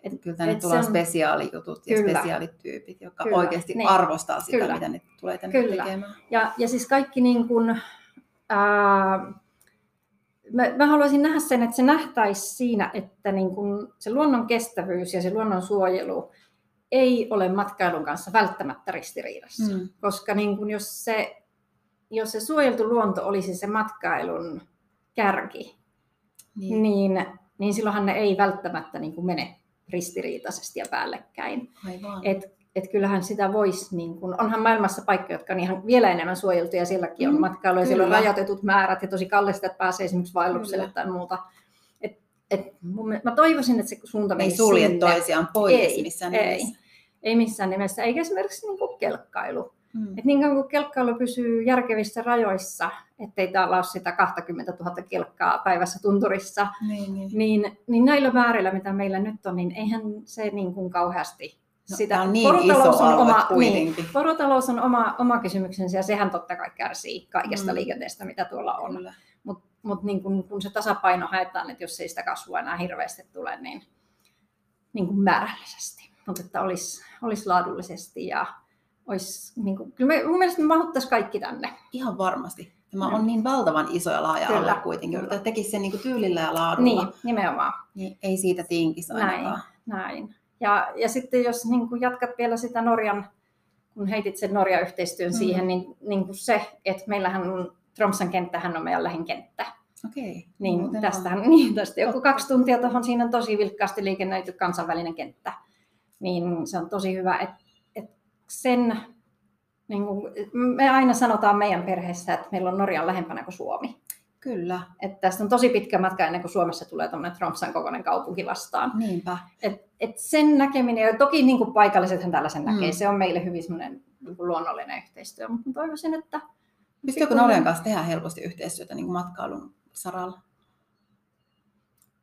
Et kyllä tänne et tulee on- spesiaalijutut ja Kyllä. spesiaalityypit, jotka Kyllä, oikeasti niin. arvostaa sitä, Kyllä. mitä ne tulee tänne Kyllä. tekemään. Ja, ja siis kaikki niin kuin, ää, mä, mä haluaisin nähdä sen, että se nähtäisi siinä, että niin kuin se luonnon kestävyys ja se luonnon suojelu ei ole matkailun kanssa välttämättä ristiriidassa. Mm. Koska niin kuin jos, se, jos se suojeltu luonto olisi se matkailun kärki, Niin. niin, niin silloinhan ne ei välttämättä niin kuin mene ristiriitaisesti ja päällekkäin. Aivan. Et, et kyllähän sitä voisi, niin kun, onhan maailmassa paikkoja, jotka on ihan vielä enemmän suojeltuja, sielläkin on Mm, matkailu ja siellä on rajoitetut määrät ja tosi kallista, että pääsee esimerkiksi vaellukselle Kyllä. tai muuta. Et, et mun, mä toivoisin, että se suunta ei menisi sulje sinne. toisiaan pois Ei, missään ei. nimessä. Ei missään nimessä, eikä esimerkiksi niin kelkkailu. Mm. Et niin kauan kuin kelkkailu pysyy järkevissä rajoissa, ettei täällä ole sitä 20 000 kelkkaa päivässä tunturissa, Niin, niin. niin, niin näillä määrillä, mitä meillä nyt on, niin eihän se niin kuin kauheasti No, sitä... on niin porotalous iso on oma. Niin, porotalous on oma, oma kysymyksensä ja sehän totta kai kärsii kaikesta Mm. liikenteestä, mitä tuolla on. Kyllä. Mutta mut niin kun, kun se tasapaino haetaan, että jos ei sitä kasvua enää hirveästi tule, niin, niin kuin määrällisesti. Mutta että olisi, olisi laadullisesti ja olisi, niin kuin, kyllä me, mun mielestä me mahuttaisiin kaikki tänne. Ihan varmasti. Tämä Mm. on niin valtavan iso ja laaja Kyllä, alue kuitenkin. kyllä. Tekisi sen niin kuin tyylillä ja laadulla, Niin, niin. nimenomaan. niin ei siitä tinkisi Näin. ainakaan. Näin. Ja, ja sitten jos niin kuin jatkat vielä sitä Norjan, kun heitit sen Norja-yhteistyön Mm. siihen, niin, niin kuin se, että meillähän on, Tromsan kenttähän on meidän lähin kenttä. Okei. Niin Muuten tästähän, on. niin tästä joku kaksi tuntia tuohon, siinä on tosi vilkkaasti liikennöity kansainvälinen kenttä. Niin se on tosi hyvä, että sen, niin kuin, me aina sanotaan meidän perheessä, että meillä on Norja lähempänä kuin Suomi. Kyllä, Että tästä on tosi pitkä matka ennen kuin Suomessa tulee tuommoinen Tromsan kokoinen kaupunki vastaan. niinpä. Et, et sen näkeminen, ja toki niin kuin paikallisethan täällä sen näkee, Mm. se on meille hyvin semmoinen niin kuin luonnollinen yhteistyö, mutta toivoisin, että... Pystyykö Norjan kanssa tehdä helposti yhteistyötä niin kuin matkailun saralla?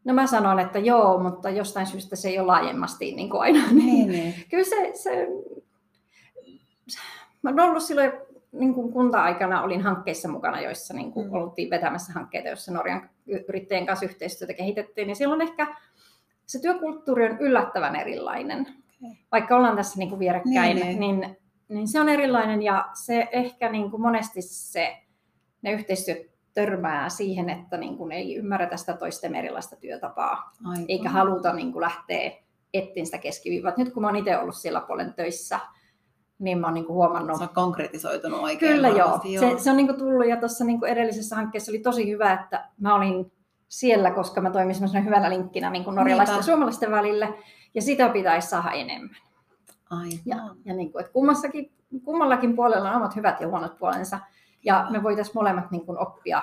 No mä sanon, että joo, mutta jostain syystä se ei ole laajemmasti niin kuin aina. Niin, niin. Kyllä se, se... Mä olen ollut silloin niin kuin kunta-aikana olin hankkeissa mukana, joissa niin kuin Mm. oltiin vetämässä hankkeita, joissa Norjan yrittäjien kanssa yhteistyötä kehitettiin, niin silloin ehkä se työkulttuuri on yllättävän erilainen. Okei. Vaikka ollaan tässä niin kuin vierekkäin, Niin, niin, niin. niin, se on erilainen ja se ehkä niin kuin monesti se, ne yhteistyöt törmää siihen, että niin kuin ei ymmärretä sitä toisten erilaista työtapaa Aivan. eikä haluta niin kuin lähteä etsiä sitä keskiviivaa. Nyt kun mä oon itse ollut siellä puolen töissä, niin mä oon niin kuin huomannut. Se on konkretisoitunut oikein Kyllä joo. varmasti, Se, se on niin kuin tullut ja tuossa niin kuin edellisessä hankkeessa oli tosi hyvä, että mä olin siellä, koska mä toimin semmoisena hyvänä linkkinä niin kuin norjalaisten Niinpä. ja suomalaisten välille. Ja sitä pitäisi saada enemmän. Aivan. Ja, ja niin kuin, että kummassakin, kummallakin puolella on omat hyvät ja huonot puolensa. Ja me voitaisiin molemmat niin kuin oppia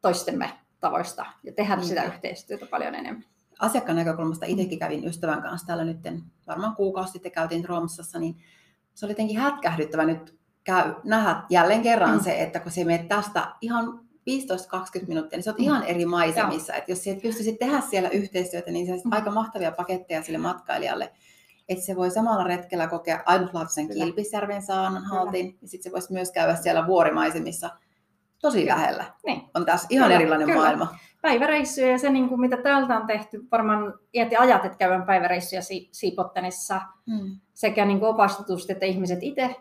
toistemme tavoista ja tehdä Niinpä. sitä yhteistyötä paljon enemmän. asiakkaan näkökulmasta itsekin kävin ystävän kanssa täällä nyt, varmaan kuukausi sitten käytiin Tromsassa, niin se oli jotenkin hätkähdyttävä nyt käy, nähdä jälleen kerran Mm. se, että kun se menet tästä ihan 15-20 minuuttia, niin se on Mm. ihan eri maisemissa. Että jos sieltä pystyisit tehdä siellä yhteistyötä, niin se Mm. aika mahtavia paketteja sille matkailijalle. että se voi samalla retkellä kokea ainutlaatuisen Kyllä. Kilpisjärven Kyllä. haltin, ja sitten se voisi myös käydä siellä vuorimaisemissa tosi lähellä. Niin. On taas ihan Kyllä, erilainen kyllä. maailma. Päiväreissuja ja se, niin kuin mitä täältä on tehty, varmaan iät ja ajat, että käydään päiväreissuja Si- Siipottenissa Mm. sekä niin kuin opastetusti että ihmiset itse.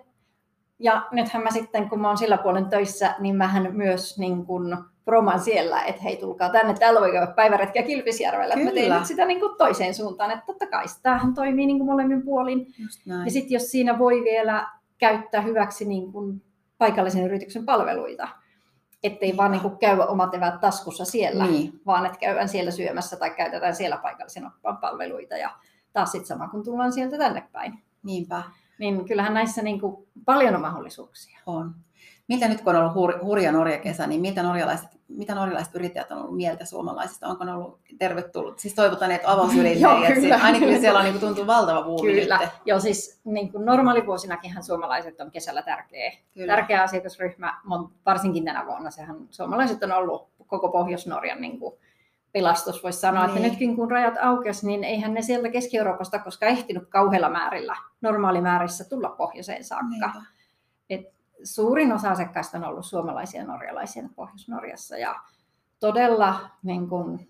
Ja nythän mä sitten, kun mä oon sillä puolen töissä, niin mähän myös niin kuin proman siellä, että hei tulkaa tänne, täällä voi käydä päiväretkiä Kilpisjärvellä. Että Mä tein Kyllä. nyt sitä niin kuin toiseen suuntaan, että totta kai tämähän toimii niin kuin molemmin puolin. Ja sitten jos siinä voi vielä käyttää hyväksi niin kuin paikallisen yrityksen palveluita, ettei vaan niin kuin käy omat eväät taskussa siellä, Niin. vaan että käydään siellä syömässä tai käytetään siellä paikallisen oppaan palveluita ja taas sitten sama kun tullaan sieltä tänne päin. Niinpä Niin kyllähän näissä niin kuin paljon on mahdollisuuksia. on. Miltä nyt kun on ollut hur, hurja Norja-kesä, niin miltä norjalaiset, mitä norjalaiset yrittäjät on ollut mieltä suomalaisista? Onko ne ollut tervetullut? Siis toivotan, että Joo, avausyrittäjät. kyllä. Ainakin siellä on niin kuin, tuntuu valtava buumi Kyllä. nyt. Joo, siis niin kuin normaalivuosinakinhan suomalaiset on kesällä tärkeä, Kyllä. tärkeä asiakasryhmä, varsinkin tänä vuonna. Sehän suomalaiset on ollut koko Pohjois-Norjan niin kuin pelastus, voisi sanoa, niin. Niin. että nytkin kun rajat aukesi, niin eihän ne sieltä Keski-Euroopasta koska ehtinyt kauheilla määrillä, normaalimäärissä tulla pohjoiseen saakka. Niinpä. Suurin osa asiakkaista on ollut suomalaisia ja norjalaisia Pohjois-Norjassa ja todella niin kuin,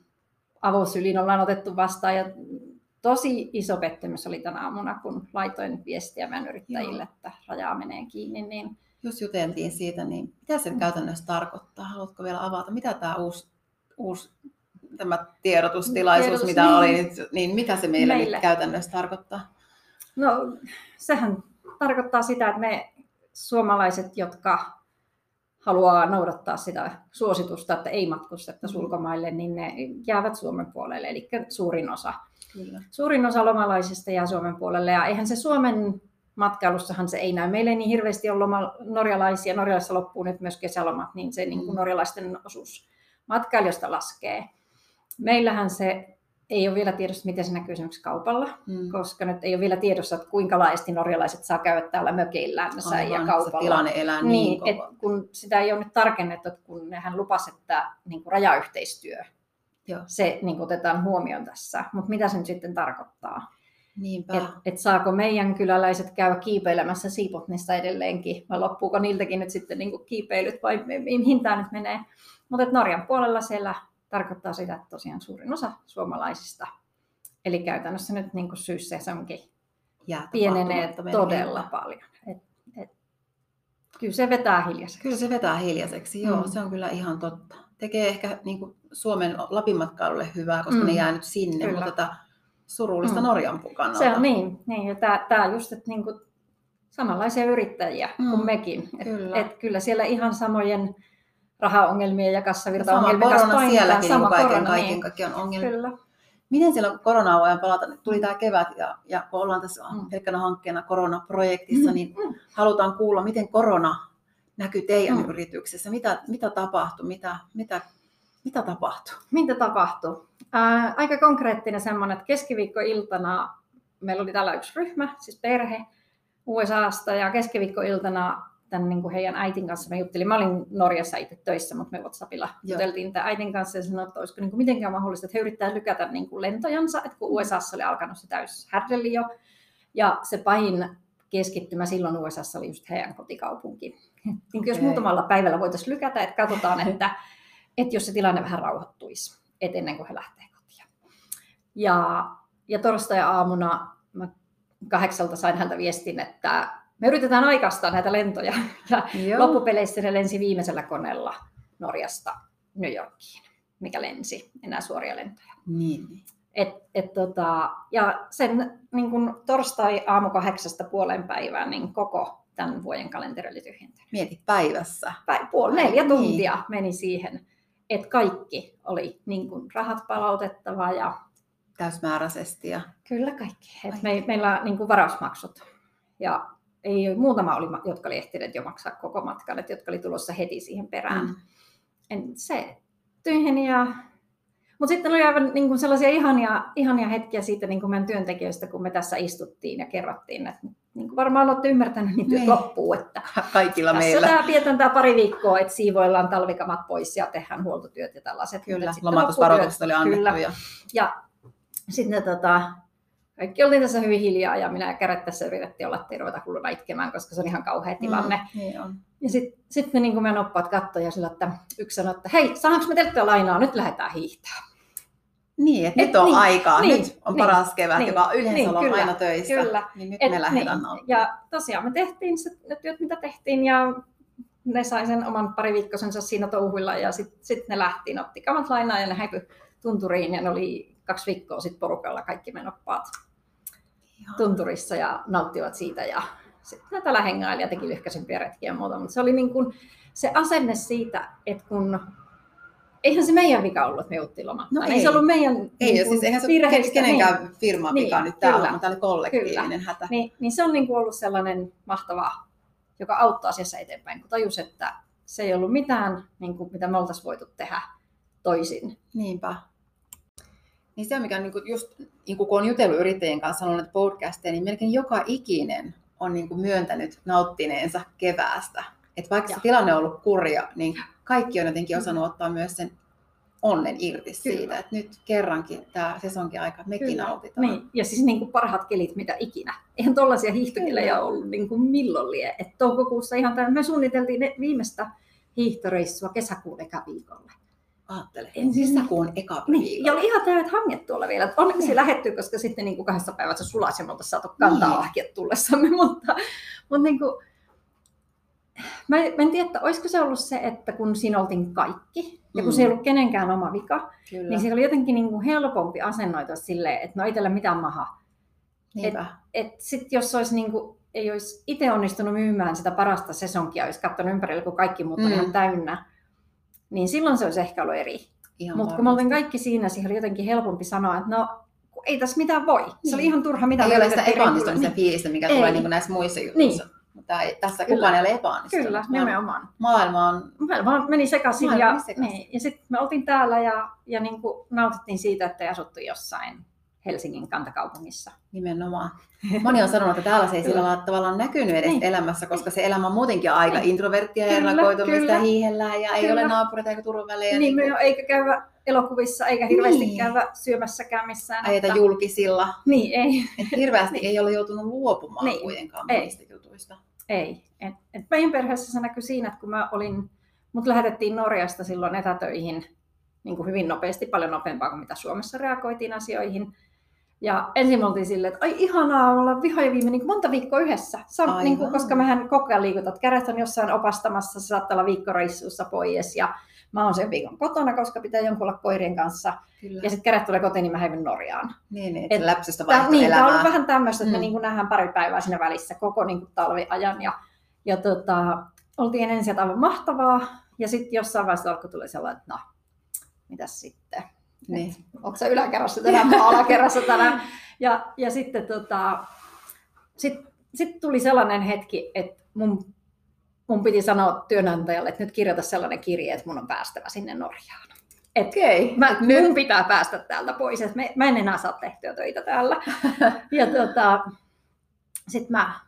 avosylin ollaan otettu vastaan ja tosi iso pettymys oli tänä aamuna, kun laitoin viestiä meidän yrittäjille, Joo. että rajaa menee kiinni, niin Jos juteltiin siitä, niin mitä se käytännössä tarkoittaa? Haluatko vielä avata? Mitä tämä uusi, uusi tämä tiedotustilaisuus, Tiedotus, mitä niin. oli nyt, niin mitä se meille, Meille. nyt käytännössä tarkoittaa? No, sehän tarkoittaa sitä, että me suomalaiset, jotka haluaa noudattaa sitä suositusta, että ei matkusteta Mm. ulkomaille, niin ne jäävät Suomen puolelle, eli suurin osa. Kyllä. Suurin osa lomalaisista jää Suomen puolelle, ja eihän se Suomen matkailussahan se ei näy. Meillä ei niin hirveästi ole loma, norjalaisia, Norjalaisessa loppuu nyt myös kesälomat, niin se niin kuin Mm. norjalaisten osuus matkailijoista laskee. Meillähän se ei ole vielä tiedossa, miten se näkyy esimerkiksi kaupalla Mm. koska nyt ei ole vielä tiedossa, että kuinka laajasti norjalaiset saa käydä täällä mökeillään ja kaupalla. Se tilanne elää niin, niin, niin et kun sitä ei ole nyt tarkennettu, että kun nehän lupas, että niin kuin rajayhteistyö, Joo. se niin kuin otetaan huomioon tässä. Mutta mitä se nyt sitten tarkoittaa? Niinpä. Että et saako meidän kyläläiset käydä kiipeilemässä Siipotnista edelleenkin, vai loppuuko niiltäkin nyt sitten niin kuin kiipeilyt, vai mi- mihin tämä nyt menee? Mutta Norjan puolella siellä tarkoittaa sitä, että tosiaan suurin osa suomalaisista, eli käytännössä nyt niin kuin syyssesonkin pienenee todella ilta. paljon. Et, et, kyllä se vetää hiljaiseksi. Kyllä se vetää hiljaiseksi, joo, Mm. se on kyllä ihan totta. Tekee ehkä niin kuin Suomen Lapin matkailulle hyvää, koska Mm. ne jää nyt sinne, Kyllä. mutta tätä surullista Mm. Norjan kannalta. Se on niin, niin ja tämä, just, että niin kuin samanlaisia yrittäjiä mm. kuin mekin. Et, kyllä. Et kyllä siellä ihan samojen rahaongelmien ja sama kassavirtaongelmien kanssa korona painitaan. sielläkin, sama niin kaiken, korona, kaiken niin. kaikkiaan ongelmia. Kyllä. Miten silloin koronaa voidaan palata? Nyt Tuli tämä kevät ja, ja kun ollaan tässä Mm. pelkkänä hankkeena koronaprojektissa, Mm, niin mm. halutaan kuulla, miten korona näkyy teidän Mm. yrityksessä. Mitä, mitä tapahtui? Mitä, mitä, mitä tapahtui? Mitä tapahtui? Ää, aika konkreettinen semmoinen, että keskiviikkoiltana meillä oli täällä yksi ryhmä, siis perhe USAsta, ja keskiviikkoiltana tämän niin kuin heidän äitin kanssa me juttelin. Mä olin Norjassa itse töissä, mutta me WhatsAppilla Joo. juteltiin tämän äitin kanssa ja sanoin, että olisiko niin kuin mitenkään mahdollista, että he yrittää lykätä niin kuin lentojansa, että kun USAssa oli alkanut se täys härdelli jo, ja se pahin keskittymä silloin USAssa oli just heidän kotikaupunki. Niin jos Okei. muutamalla päivällä voitaisiin lykätä, että katsotaan, että, että jos se tilanne vähän rauhoittuisi, et ennen kuin he lähtee kotiin. Ja, ja torstai-aamuna mä kahdeksalta sain häntä viestin, että me yritetään aikaistaa näitä lentoja. Ja Joo. loppupeleissä ne lensi viimeisellä koneella Norjasta New Yorkiin, mikä lensi, enää suoria lentoja. Niin, niin. Et, et tota, ja sen niin kun torstai aamu kahdeksasta puolen päivään niin koko tämän vuoden kalenteri oli tyhjentynyt. Mieti päivässä. Päin, puoli, neljä Niin. tuntia meni siihen, että kaikki oli niin kun rahat palautettava ja täysmääräisesti. Ja... kyllä kaikki. Et Ai. me, meillä on niin varausmaksut ja ei, muutama oli, jotka oli ehtineet jo maksaa koko matkan, että jotka oli tulossa heti siihen perään. Mm. En, se tyhjeni ja... Mutta sitten oli aivan niin kuin sellaisia ihania, ihania hetkiä siitä niin kuin meidän työntekijöistä, kun me tässä istuttiin ja kerrottiin, että niin kuin varmaan olette ymmärtänyt, niin työt Niin. loppuu, että Kaikilla tässä meillä. tämä pidetään tämä pari viikkoa, että siivoillaan talvikamat pois ja tehdään huoltotyöt ja tällaiset. Kyllä, lomautusvaroitukset oli annettu. Kyllä. Ja... Ja sitten tota, kaikki oltiin tässä hyvin hiljaa ja minä ja Käret tässä yritettiin olla, ettei ruveta hulluna itkemään, koska se on ihan kauhea tilanne. Mm, niin on. Ja sitten sit me niin meidän oppaat katsoivat ja sillä, että yksi sanoi, että hei, saanko me teiltä lainaa, nyt lähdetään hiihtämään. Niin, että nyt on niin, aikaa, niin, nyt on niin, paras kevät, niin, joka yleensä niin, ollaan kyllä, aina töissä, kyllä. niin nyt Et me lähdetään niin, nauttimaan. Ja tosiaan me tehtiin se, ne työt, mitä tehtiin ja ne sai sen oman pariviikkoisensa siinä touhuilla ja sitten sit ne lähti, ne otti kamat lainaa ja ne häipy tunturiin ja ne oli kaksi viikkoa sitten porukalla kaikki menoppaat Ihan. tunturissa ja nauttivat siitä ja sitten näitä ja teki lyhkäisempiä retkiä ja muuta, mutta se oli niin kuin se asenne siitä, että kun eihän se meidän vika ollut, että me jouttiin lomattaa. No ei. ei. se ollut meidän Ei, niin ja kuin siis eihän se virheistä. kenenkään Niin. firman Niin, vika nyt täällä, kyllä. mutta tämä oli kollektiivinen hätä. Niin, niin se on niin kuin ollut sellainen mahtava, joka auttaa asiassa eteenpäin, kun tajus, että se ei ollut mitään, niin kuin, mitä me oltaisiin voitu tehdä toisin. Niinpä. Niin se on mikä on niinku just, niinku kun on jutellut yrittäjien kanssa, sanonut että podcasteja, niin melkein joka ikinen on niinku myöntänyt nauttineensa keväästä. Et vaikka se Ja. tilanne on ollut kurja, niin kaikki on jotenkin osannut ottaa myös sen onnen irti Kyllä. siitä, että nyt kerrankin tämä sesonkin aika mekin Kyllä. nautitaan. Niin, ja siis niin kuin parhaat kelit mitä ikinä. Eihän tuollaisia hiihtokelejä ollut niin kuin milloin lie. Et toukokuussa ihan tämän, me suunniteltiin ne viimeistä hiihtoreissua kesäkuun eka viikolle. Ajattele, En siis- kesäkuun eka Niin, ja oli ihan täydet hanget tuolla vielä. Onneksi Niin. lähetty, koska sitten niin kuin kahdessa päivässä sulasi ja me saatu kantaa Niin. ahkiet tullessamme. Mutta, mutta niin kuin, mä, mä en tiedä, että olisiko se ollut se, että kun siinä oltiin kaikki, ja kun Mm. se ei ollut kenenkään oma vika, Kyllä. niin se oli jotenkin niin kuin helpompi asennoitua silleen, että no ei tällä mitään maha. Niinpä. Et sit jos olisi niin kuin, ei olisi itse onnistunut myymään sitä parasta sesonkia, olisi katsonut ympärille, kun kaikki muut on Mm. ihan täynnä, niin silloin se olisi ehkä ollut eri. Mutta kun me oltiin kaikki siinä, siihen oli jotenkin helpompi sanoa, että no ei tässä mitään voi. Se Niin. oli ihan turha mitä ei ole sitä epäonnistumisen reguloida. fiilistä, mikä Ei. tulee niin kuin näissä muissa jutuissa. Mutta ei, tässä Kyllä. kukaan ei ole epäonnistunut. Kyllä, Maailma- nimenomaan. Maailma on vaan meni sekaisin Maailma ja, sekaisin. niin, ja sitten me oltiin täällä ja, ja niin kuin nautittiin siitä, että ei asuttu jossain Helsingin kantakaupungissa. nimenomaan. Moni on sanonut, että täällä se ei sillä lailla tavallaan näkynyt edes Niin. elämässä, koska se elämä on muutenkin aika Niin. introverttia ja ennakoitumista ja hiihellään ja ei Kyllä. ole naapureita eikä turvavälejä. Niin, niin me eikä käydä elokuvissa eikä hirveästi Niin. käydä syömässäkään missään. ajeta että- julkisilla. Niin, ei. Et hirveästi ei ole joutunut luopumaan Niin. kuitenkaan Ei. monista jutuista. Ei. Et, et meidän perheessä se näkyi siinä, että kun mä olin, mut lähetettiin Norjasta silloin etätöihin niin kuin hyvin nopeasti, paljon nopeampaa kuin mitä Suomessa reagoitiin asioihin. Ja ensin me oltiin silleen, että ai ihanaa olla viha ja viime niin kuin monta viikkoa yhdessä. Aivan. niin kuin, koska mehän koko ajan liikutat. Kädet on jossain opastamassa, se saattaa olla viikkoreissussa pois ja mä oon sen viikon kotona, koska pitää jonkun olla koirien kanssa. Kyllä. Ja sitten kädet tulee kotiin, niin mä häivyn Norjaan. niin, niin, et- että läpsystä Tää, vaihtoi niin, tämä on vähän tämmöistä, että Mm. me niin nähdään pari päivää siinä välissä koko niin kuin talviajan. Ja, ja tota, oltiin ensin sieltä aivan mahtavaa. Ja sitten jossain vaiheessa alkoi tulla sellainen, että no, mitäs sitten? Niin. Onko se yläkerrassa tänään, oon alakerrassa tänään? Ja, ja sitten tota, sit, sit tuli sellainen hetki, että mun, mun piti sanoa työnantajalle, että nyt kirjoita sellainen kirje, että mun on päästävä sinne Norjaan. Et Okei. Mä, Et nyt mun pitää päästä täältä pois, että mä en enää saa tehtyä töitä täällä. ja tota, sitten mä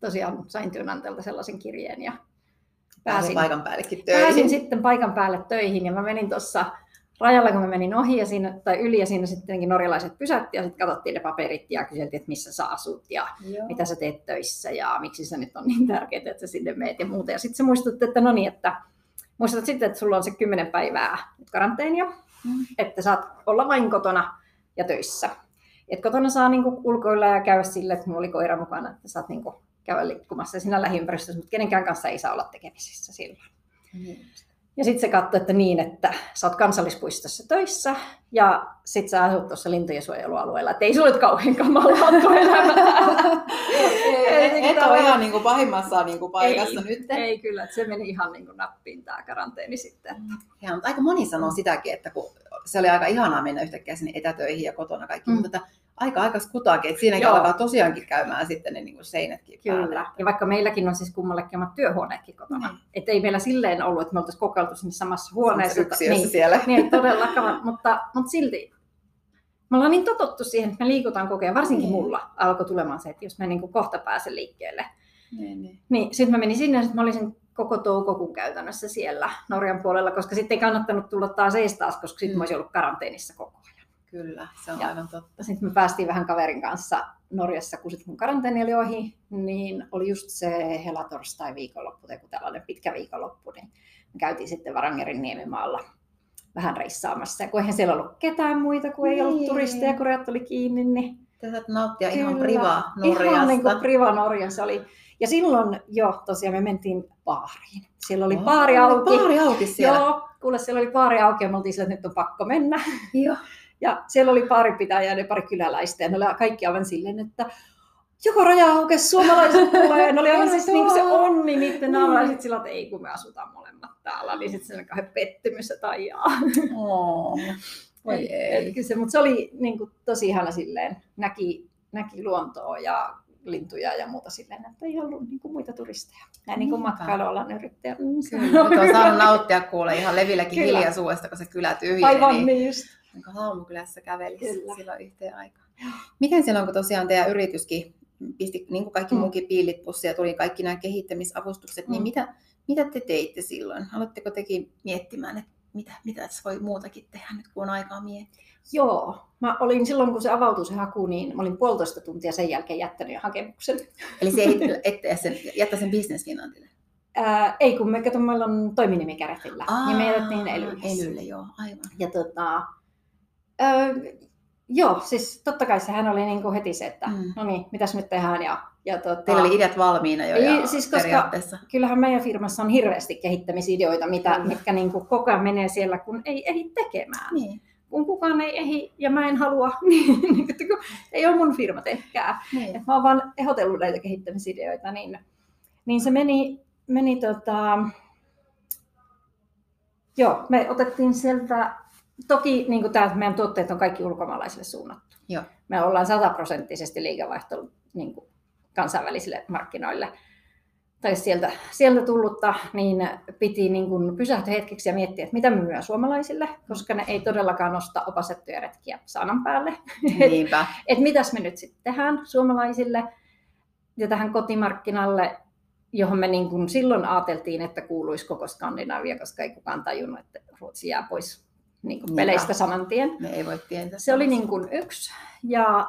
tosiaan sain työnantajalta sellaisen kirjeen ja pääsin pääsin, paikan päällekin töihin. pääsin sitten paikan päälle töihin ja mä menin tuossa rajalla, kun mä menin ohi ja siinä, tai yli ja siinä sitten norjalaiset pysäytti ja sitten katsottiin ne paperit ja kyseltiin, että missä sä asut ja Joo. mitä sä teet töissä ja miksi se nyt on niin tärkeää, että sä sinne meet ja muuta. Ja sitten se muistutti, että no niin, että muistutat sitten, että sulla on se kymmenen päivää nyt karanteenia, Mm. että saat olla vain kotona ja töissä. Et kotona saa niinku ulkoilla ja käydä sille, että mulla oli koira mukana, että saat niinku käydä liikkumassa siinä lähiympäristössä, mutta kenenkään kanssa ei saa olla tekemisissä silloin. Niin. Ja sitten se katsoi, että niin, että sä oot kansallispuistossa töissä ja sit sä asut tuossa lintujen suojelualueella, että ei sulle nyt kauhean kamalaa tuo elämä täällä. Et, et tää ole ihan niin kuin pahimmassa niin kuin paikassa ei, nyt. Ei kyllä, että se meni ihan niin kuin nappiin tämä karanteeni sitten. Ja, mutta aika moni sanoo sitäkin, että kun se oli aika ihanaa mennä yhtäkkiä sinne etätöihin ja kotona kaikki, Mm. mutta aika aikas kutaakin, että siinäkin Joo. alkaa tosiaankin käymään sitten ne niin kuin seinätkin Kyllä. päälle. Ja vaikka meilläkin on siis kummallekin omat työhuoneetkin kotona. Niin. Että ei meillä silleen ollut, että me oltaisiin kokeiltu sinne samassa huoneessa. Yksiössä niin, siellä. niin, todellakaan. mutta, mutta silti me ollaan niin totuttu siihen, että me liikutaan koko ajan. Varsinkin Niin. mulla alkoi tulemaan se, että jos mä niin kuin kohta pääsen liikkeelle. Niin, niin. Niin sitten mä menin sinne ja sit mä olisin koko toukokuun käytännössä siellä Norjan puolella, koska sitten ei kannattanut tulla taas ees taas, koska sitten Mm. mä olisin ollut karanteenissa koko ajan. Kyllä, se on Ja- aivan totta. Sitten me päästiin vähän kaverin kanssa Norjassa, kun sitten mun karanteeni oli ohi, niin oli just se helatorstai viikonloppu, tai tällainen pitkä viikonloppu, niin me käytiin sitten Varangerin niemimaalla vähän reissaamassa. Ja kun eihän siellä ollut ketään muita, kun ei ollut Niin. turisteja, kun rajat oli kiinni, niin Te saat nauttia ihan Kyllä, priva Ihan niin Norjasta. kuin priva Norja se oli. Ja silloin jo tosiaan me mentiin baariin. Siellä oli Aa, baari auki. Baari auki siellä. Joo, kuule siellä oli baari auki ja me oltiin sillä, että nyt on pakko mennä. Joo. Ja siellä oli baaripitäjä ja ne pari kyläläistä ja ne oli kaikki aivan silleen, että joko raja aukesi, suomalaiset tulee. Ne oli aivan siis niin se onni niiden. Ja sitten sillä, että ei kun me asutaan molemmat täällä. Niin sitten se oli kauhean pettymys, että aijaa. Oh. Voi ei. Kyllä se, mutta se oli niin kuin, tosi ihana silleen, näki, näki luontoa ja lintuja ja muuta silleen, että ei ollut niin kuin, muita turisteja. Näin niin kuin matkailualan yrittäjä. Mm, Kyllä, on on saanut nauttia kuule ihan levilläkin Kyllä. hiljaisuudesta, kun se kylä tyhjeni. Aivan niin, niin just. Niin haamukylässä kävelisi Kyllä. silloin yhteen aikaan. Miten silloin, kun tosiaan teidän yrityskin pisti, niin kuin kaikki Mm. muukin piilit ja tuli kaikki nämä kehittämisavustukset, niin Mm. mitä, mitä te teitte silloin? Aloitteko tekin miettimään, että mitä, mitä tässä voi muutakin tehdä nyt, kun on aikaa miettiä? Joo, mä olin silloin, kun se avautui se haku, niin mä olin puolitoista tuntia sen jälkeen jättänyt jo hakemuksen. Eli se ei sen, jättä sen Business Finlandille? Ää, ei, kun me kato, meillä on toiminimi Kärätillä, niin me jätettiin elylle. Elylle, joo, aivan. Ja tota, ää, joo, siis totta kai sehän oli niin kuin heti se, että Mm. mm. no niin, mitäs nyt tehdään. Ja, ja tota, Teillä oli ideat valmiina jo Ei, ja siis koska- kyllähän meidän firmassa on hirveästi kehittämisideoita, mitä, Kyllä. mitkä niin kuin koko ajan menee siellä, kun ei ehdi tekemään. Niin, Kun kukaan ei ehdi ja mä en halua, niin, niin ei ole mun firma, tehkää. niin. Et mä oon vaan ehdotellut näitä kehittämisideoita, niin, niin se meni, meni tota, joo, me otettiin sieltä, toki niin kuin tämä, meidän tuotteet on kaikki ulkomaalaisille suunnattu. Joo. Me ollaan sataprosenttisesti liikevaihto niin kuin kansainvälisille markkinoille. Tai sieltä, sieltä tullutta, niin piti niin kuin pysähtyä hetkeksi ja miettiä, että mitä me myydään suomalaisille, koska ne ei todellakaan nosta opasettuja retkiä saanan päälle. Niinpä. että mitäs me nyt sitten tehdään suomalaisille ja tähän kotimarkkinalle, johon me niin kuin silloin ajateltiin, että kuuluisi koko Skandinavia, koska ei kukaan tajunnut, että Ruotsi jää pois niin kuin peleistä saman tien. Me ei voi tietää. Se oli niin kuin yksi. Ja,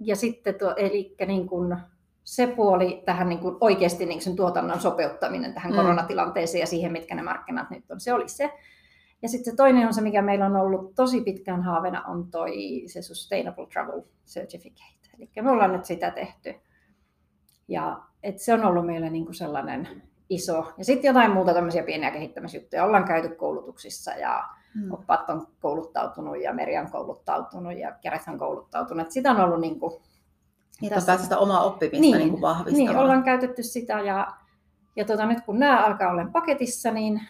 ja sitten tuo, eli niin kuin se puoli tähän niin kuin oikeasti niin sen tuotannon sopeuttaminen tähän Mm. koronatilanteeseen ja siihen, mitkä ne markkinat nyt on, se oli se. Ja sitten se toinen on se, mikä meillä on ollut tosi pitkään haaveena, on toi se Sustainable Travel Certificate. Eli me ollaan nyt sitä tehty. Ja et se on ollut meille niin kuin sellainen iso. Ja sitten jotain muuta tämmöisiä pieniä kehittämisjuttuja. Ollaan käyty koulutuksissa ja Mm. oppaat on kouluttautunut ja Meri on kouluttautunut ja Kereth on kouluttautunut. Et sitä on ollut niin kuin, Niitä on päässyt sitä omaa oppimista niin, Niin, niin kuin vahvistamaan. niin, ollaan käytetty sitä ja, ja tota, nyt kun nämä alkaa olla paketissa, niin,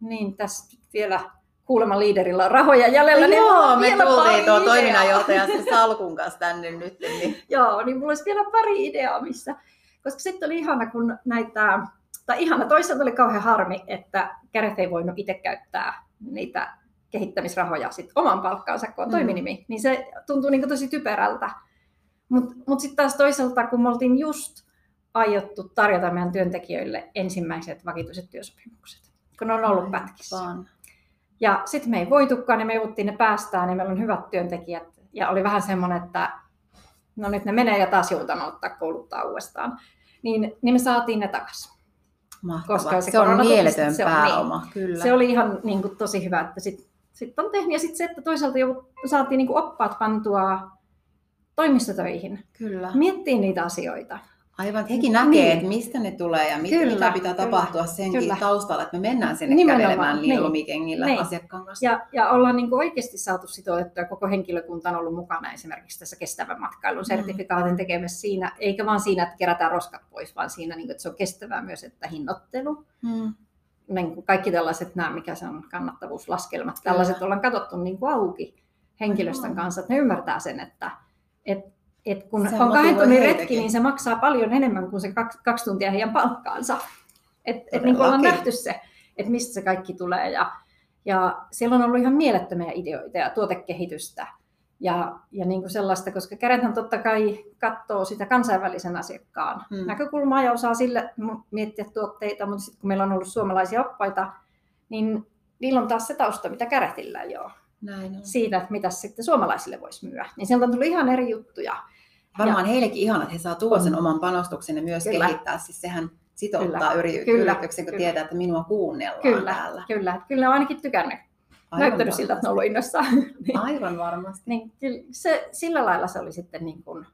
niin tässä vielä kuulemma liiderillä on rahoja jäljellä. niin mulla Joo, me tultiin tuo ideaa. toiminnanjohtaja sen salkun kanssa tänne nyt. Niin. Joo, niin mulla olisi vielä pari ideaa, missä, koska sitten oli ihana, kun näitä, tai ihana, toisaalta oli kauhean harmi, että Käreth ei voinut itse käyttää niitä kehittämisrahoja sit oman palkkaansa, kun on Mm. toiminimi, niin se tuntuu niin tosi typerältä. Mutta mut sitten taas toisaalta, kun me oltiin just aiottu tarjota meidän työntekijöille ensimmäiset vakituiset työsopimukset, kun ne on ollut pätkissä. Vaan. Ja sitten me ei voitukaan, niin me jouduttiin ne päästään, niin meillä on hyvät työntekijät. Ja oli vähän semmoinen, että no nyt ne menee ja taas joudutaan ottaa kouluttaa uudestaan. Niin, niin me saatiin ne takaisin. Mahtavaa. Koska se, se on mieletön se on pääoma, kyllä. Se oli ihan niin kuin, tosi hyvä, että sitten sit on tehnyt. Ja sitten se, että toisaalta jo saatiin niin kuin oppaat pantua toimistotöihin. Kyllä. Miettiin niitä asioita. Aivan, että hekin näkee, Niin. että mistä ne tulee ja mitä, Kyllä, mitä pitää kyllä, tapahtua senkin kyllä. taustalla, että me mennään sinne Nimenomaan, kävelemään niin. lomikengillä Niin. asiakkaan kanssa. Ja, ja ollaan niin oikeasti saatu sitoutettua, koko henkilökunta on ollut mukana esimerkiksi tässä kestävän matkailun sertifikaatin tekemässä siinä, eikä vaan siinä, että kerätään roskat pois, vaan siinä, niin kuin, että se on kestävää myös, että hinnoittelu, Mm. Niin kuin kaikki tällaiset, nämä, mikä se on, kannattavuuslaskelmat, tällaiset ollaan katsottu niin kuin auki henkilöstön kanssa, että ne ymmärtää sen, että et, et kun Se on kahden tunnin retki, niin se maksaa paljon enemmän kuin se kaksi, kaksi tuntia heidän palkkaansa. Et, et niin kuin ollaan nähty se, että mistä se kaikki tulee. Ja, ja siellä on ollut ihan mielettömiä ideoita ja tuotekehitystä ja, ja niin kuin sellaista, koska Kärethän totta kai katsoo sitä kansainvälisen asiakkaan Hmm. näkökulmaa ja osaa sille miettiä tuotteita, mutta sitten kun meillä on ollut suomalaisia oppaita, niin niillä on taas se tausta, mitä Käretillä ei ole. Näin on. siitä, että mitä sitten suomalaisille voisi myyä. Niin sieltä on tullut ihan eri juttuja. Varmaan heillekin ihana, että he saa tuoda sen oman panostuksen ja myös Kyllä. kehittää. Siis sehän sitouttaa Kyllä. yri- Kyllä. yrityksen, kun Kyllä. tietää, että minua kuunnellaan Kyllä, täällä. kyllä. Kyllä ainakin tykännyt. Aivan Näyttänyt siltä, että ne on ollut innoissaan. niin, Aivan varmasti. niin kyllä se, sillä lailla se oli sitten niin kuin,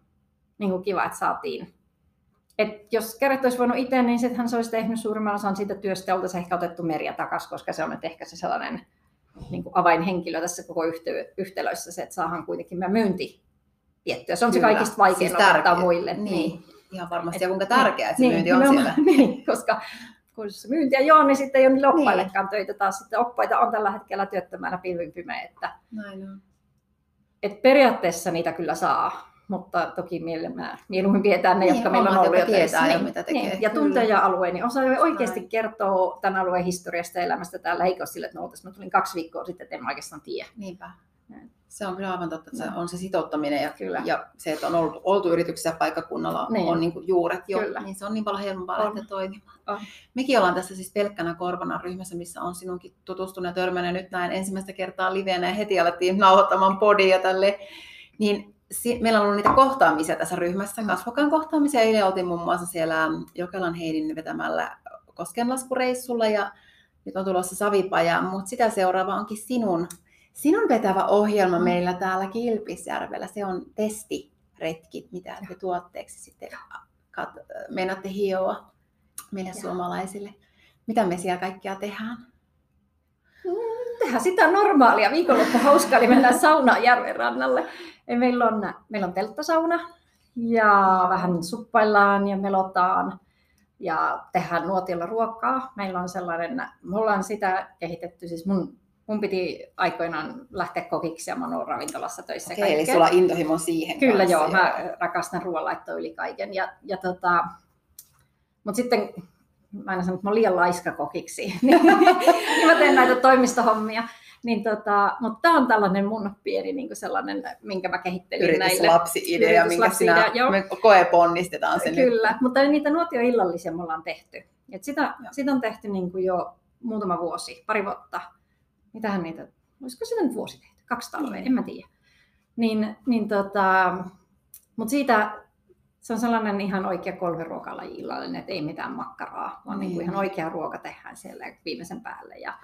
niin kuin kiva, että saatiin. Et jos Käret olisi voinut itse, niin sittenhän se olisi tehnyt suurimman osan siitä työstä, oltaisiin ehkä otettu Merja takaisin, koska se on nyt ehkä se sellainen niin kuin avainhenkilö tässä koko yhtä- yhtälössä, se, että saadaan kuitenkin meidän myynti tiettyä. Se on Kyllä. se kaikista vaikein Siis siis opettaa tärkeä. muille. Niin. Ihan varmasti. Et- ja kuinka tärkeää se niin, myynti on siellä. Niin, koska kun se myynti ole, niin sitten ei ole niille oppaillekaan töitä taas. Sitten oppaita on tällä hetkellä työttömänä pilvin pimeä, että Näin on. et periaatteessa niitä kyllä saa, mutta toki mielellään- mieluummin pidetään ne, Niin, jotka meillä on ollut jo tietää jo, Niin, mitä tekee. Niin. Ja Kyllä. tuntee ja alueen, niin osaa jo oikeasti Näin. kertoa tämän alueen historiasta ja elämästä täällä, eikä ole sille, että oltaisiin, mä tulin kaksi viikkoa sitten, että en oikeastaan tiedä. Niinpä. Se on kyllä aivan totta, että se Joo. on se sitouttaminen ja, Kyllä. ja se, että on ollut, oltu yrityksessä paikkakunnalla Niin. on niin juuret jo, Kyllä. niin se on niin paljon helpompaa lähteä toimimaan. On. Mekin ollaan tässä siis pelkkänä korvana ryhmässä, missä on sinunkin tutustunut ja törmännyt nyt näin ensimmäistä kertaa livenä ja heti alettiin nauhoittamaan podia tälle. Niin si- meillä on ollut niitä kohtaamisia tässä ryhmässä, kasvokan kohtaamisia. Eilen oltiin muun muassa siellä Jokelan Heidin vetämällä koskenlaskureissulla ja nyt on tulossa Savipaja, mutta sitä seuraava onkin sinun, sinun vetävä ohjelma Mm. meillä täällä Kilpisjärvellä. Se on testiretkit, mitä te tuotteeksi sitten kat- meinaatte hioa meille Joo. suomalaisille. Mitä me siellä kaikkea tehdään? Tehdään sitä normaalia. Viikonloppu hauska, eli mennään saunaan järven rannalle. Ja meillä on, meillä on telttasauna ja vähän suppaillaan ja melotaan ja tehdään nuotiolla ruokaa. Meillä on sellainen, me ollaan sitä kehitetty, siis mun, mun piti aikoinaan lähteä kokiksi ja mä oon ravintolassa töissä. Okei, eli sulla on intohimo siihen Kyllä kanssa, joo, mä rakastan ruoanlaittoa yli kaiken. Ja, ja tota, mutta sitten mä aina sanon, että mä oon liian laiska kokiksi, niin mä teen näitä toimistohommia. Niin tota, mutta tämä on tällainen mun pieni niin sellainen, minkä mä kehittelin näille. Yrityslapsi-idea, minkä sinä joo. me koeponnistetaan se nyt. Kyllä, mutta niitä nuotioillallisia me ollaan tehty. Et sitä, Joo. sitä on tehty niin kuin jo muutama vuosi, pari vuotta. Mitähän niitä, olisiko sitä nyt vuosi tehty? Kaksi talvea, Niin. en mä tiedä. Niin, niin tota, mutta siitä se on sellainen ihan oikea kolmiruokalaji illallinen, että ei mitään makkaraa, vaan niin. Niin. Niin ihan oikea ruoka tehdään siellä viimeisen päälle. Ja,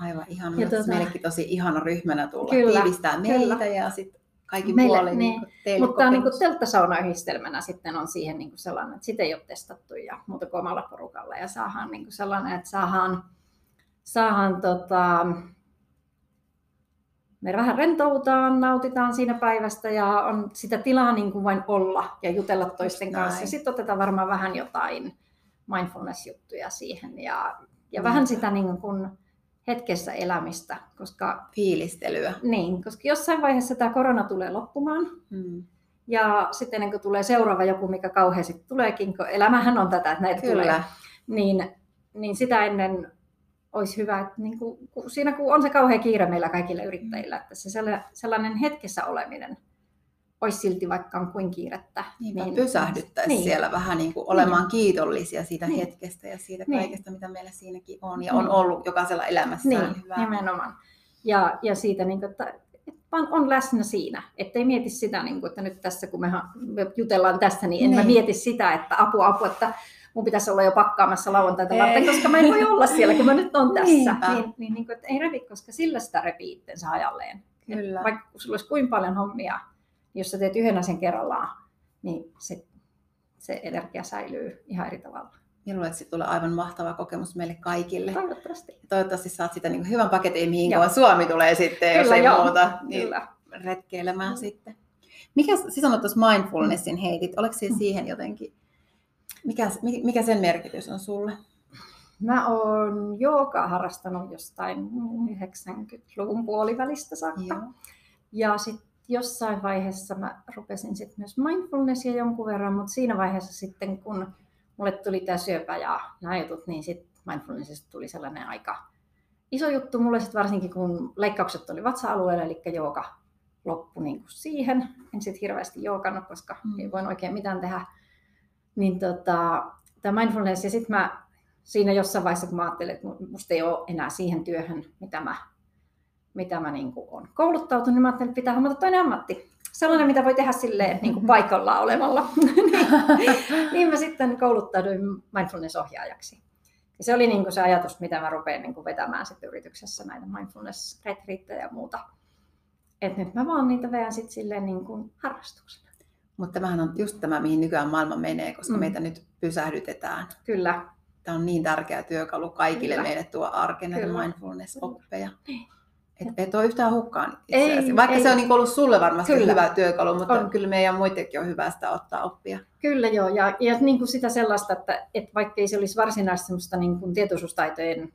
Aivan ihana. Ja tota- Meillekin tosi ihana ryhmänä tulla Kyllä, tiivistää meitä kyllä. ja sitten kaikki Meille, puolin niin. niin mutta tämä niin kokemus. telttasaunayhdistelmänä sitten on siihen niin kuin sellainen, että sitä ei ole testattu ja muuta kuin omalla porukalla. Ja saadaan niin kuin sellainen, että saadaan, saadaan tota, me vähän rentoutaan, nautitaan siinä päivästä ja on sitä tilaa niin kuin vain olla ja jutella toisten näin. kanssa. Sitten otetaan varmaan vähän jotain mindfulness-juttuja siihen ja, ja Niinpä. vähän sitä niin kuin hetkessä elämistä, koska, Fiilistelyä. niin, koska jossain vaiheessa tämä korona tulee loppumaan Mm. ja sitten ennen kuin tulee seuraava joku, mikä kauhean sitten tuleekin, kun elämähän on tätä, että näitä tulee, Kyllä. niin, niin sitä ennen olisi hyvä, että niin kuin, kun siinä kun on se kauhean kiire meillä kaikilla yrittäjillä, että se sella- sellainen hetkessä oleminen olisi silti vaikka on kuin kiirettä. Niinpä niin, pysähdyttäisiin niin. siellä vähän niin kuin olemaan Niin. kiitollisia siitä Niin. hetkestä ja siitä Niin. kaikesta, mitä meillä siinäkin on. Ja Niin. on ollut jokaisella elämässään Niin, hyvää. nimenomaan. Ja, ja siitä, niin kuin, että, vaan on läsnä siinä, ettei mieti sitä, niin kuin, että nyt tässä kun me me jutellaan tästä, niin en mä Niin. mieti sitä, että apua, apua, että mun pitäisi olla jo pakkaamassa lauantaita Ei. varten, koska mä en voi olla siellä, kun mä nyt on tässä. Niinpä. Niin, niin, niin kuin, että ei revi, koska sillä sitä repii itsensä ajalleen. Kyllä. Et vaikka sulla olisi kuinka paljon hommia, niin jos sä teet yhden asian kerrallaan, niin se, se energia säilyy ihan eri tavalla. Minä luulen, että siitä tulee aivan mahtava kokemus meille kaikille. Toivottavasti. Toivottavasti saat sitä niin kuin hyvän paketin, mihin Joo. Suomi tulee sitten, jos Kyllä, ei joo. muuta, niin Kyllä. retkeilemään Mm. sitten. Mikä, siis sanoit tuossa mindfulnessin heitit, oliko se Mm. siihen jotenkin, mikä, mikä sen merkitys on sulle? Mä oon joogaa harrastanut jostain 90-luvun puolivälistä saakka. Joo. Ja sitten jossain vaiheessa mä rupesin sit myös mindfulnessia jonkun verran, mutta siinä vaiheessa sitten kun mulle tuli tämä syöpä ja nämä jutut, niin sitten mindfulnessista tuli sellainen aika iso juttu mulle sit varsinkin kun leikkaukset oli vatsa-alueella, eli jooga loppui niin kuin siihen. En sitten hirveästi joogannut, koska mm. ei voin oikein mitään tehdä. Niin tota, tämä mindfulness, ja sitten mä siinä jossain vaiheessa, kun mä ajattelin, että musta ei ole enää siihen työhön, mitä mä mitä mä niin olen kouluttautunut, niin mä ajattelin, että pitää hommata toinen ammatti. Sellainen, mitä voi tehdä silleen niin kuin paikallaan olemalla. niin, mä sitten kouluttauduin mindfulness-ohjaajaksi. Ja se oli niin kuin se ajatus, mitä mä rupean niin kuin vetämään sitten yrityksessä näitä mindfulness retreattejä ja muuta. Että nyt mä vaan niitä veän sitten silleen niin kuin harrastuksena. Mutta tämähän on just tämä, mihin nykyään maailma menee, koska mm. meitä nyt pysähdytetään. Kyllä. Tämä on niin tärkeä työkalu kaikille Kyllä. meille tuo näitä mindfulness-oppeja. Niin. Et, et ole yhtään hukkaan itseäsi. Vaikka ei. se on niin ollut sulle varmasti kyllä. hyvä työkalu, mutta on. kyllä meidän muidenkin on hyvä sitä ottaa oppia. Kyllä joo, ja, ja niin kuin sitä sellaista, että, että vaikka ei se olisi varsinaisesti semmoista niin kuin tietoisuustaitojen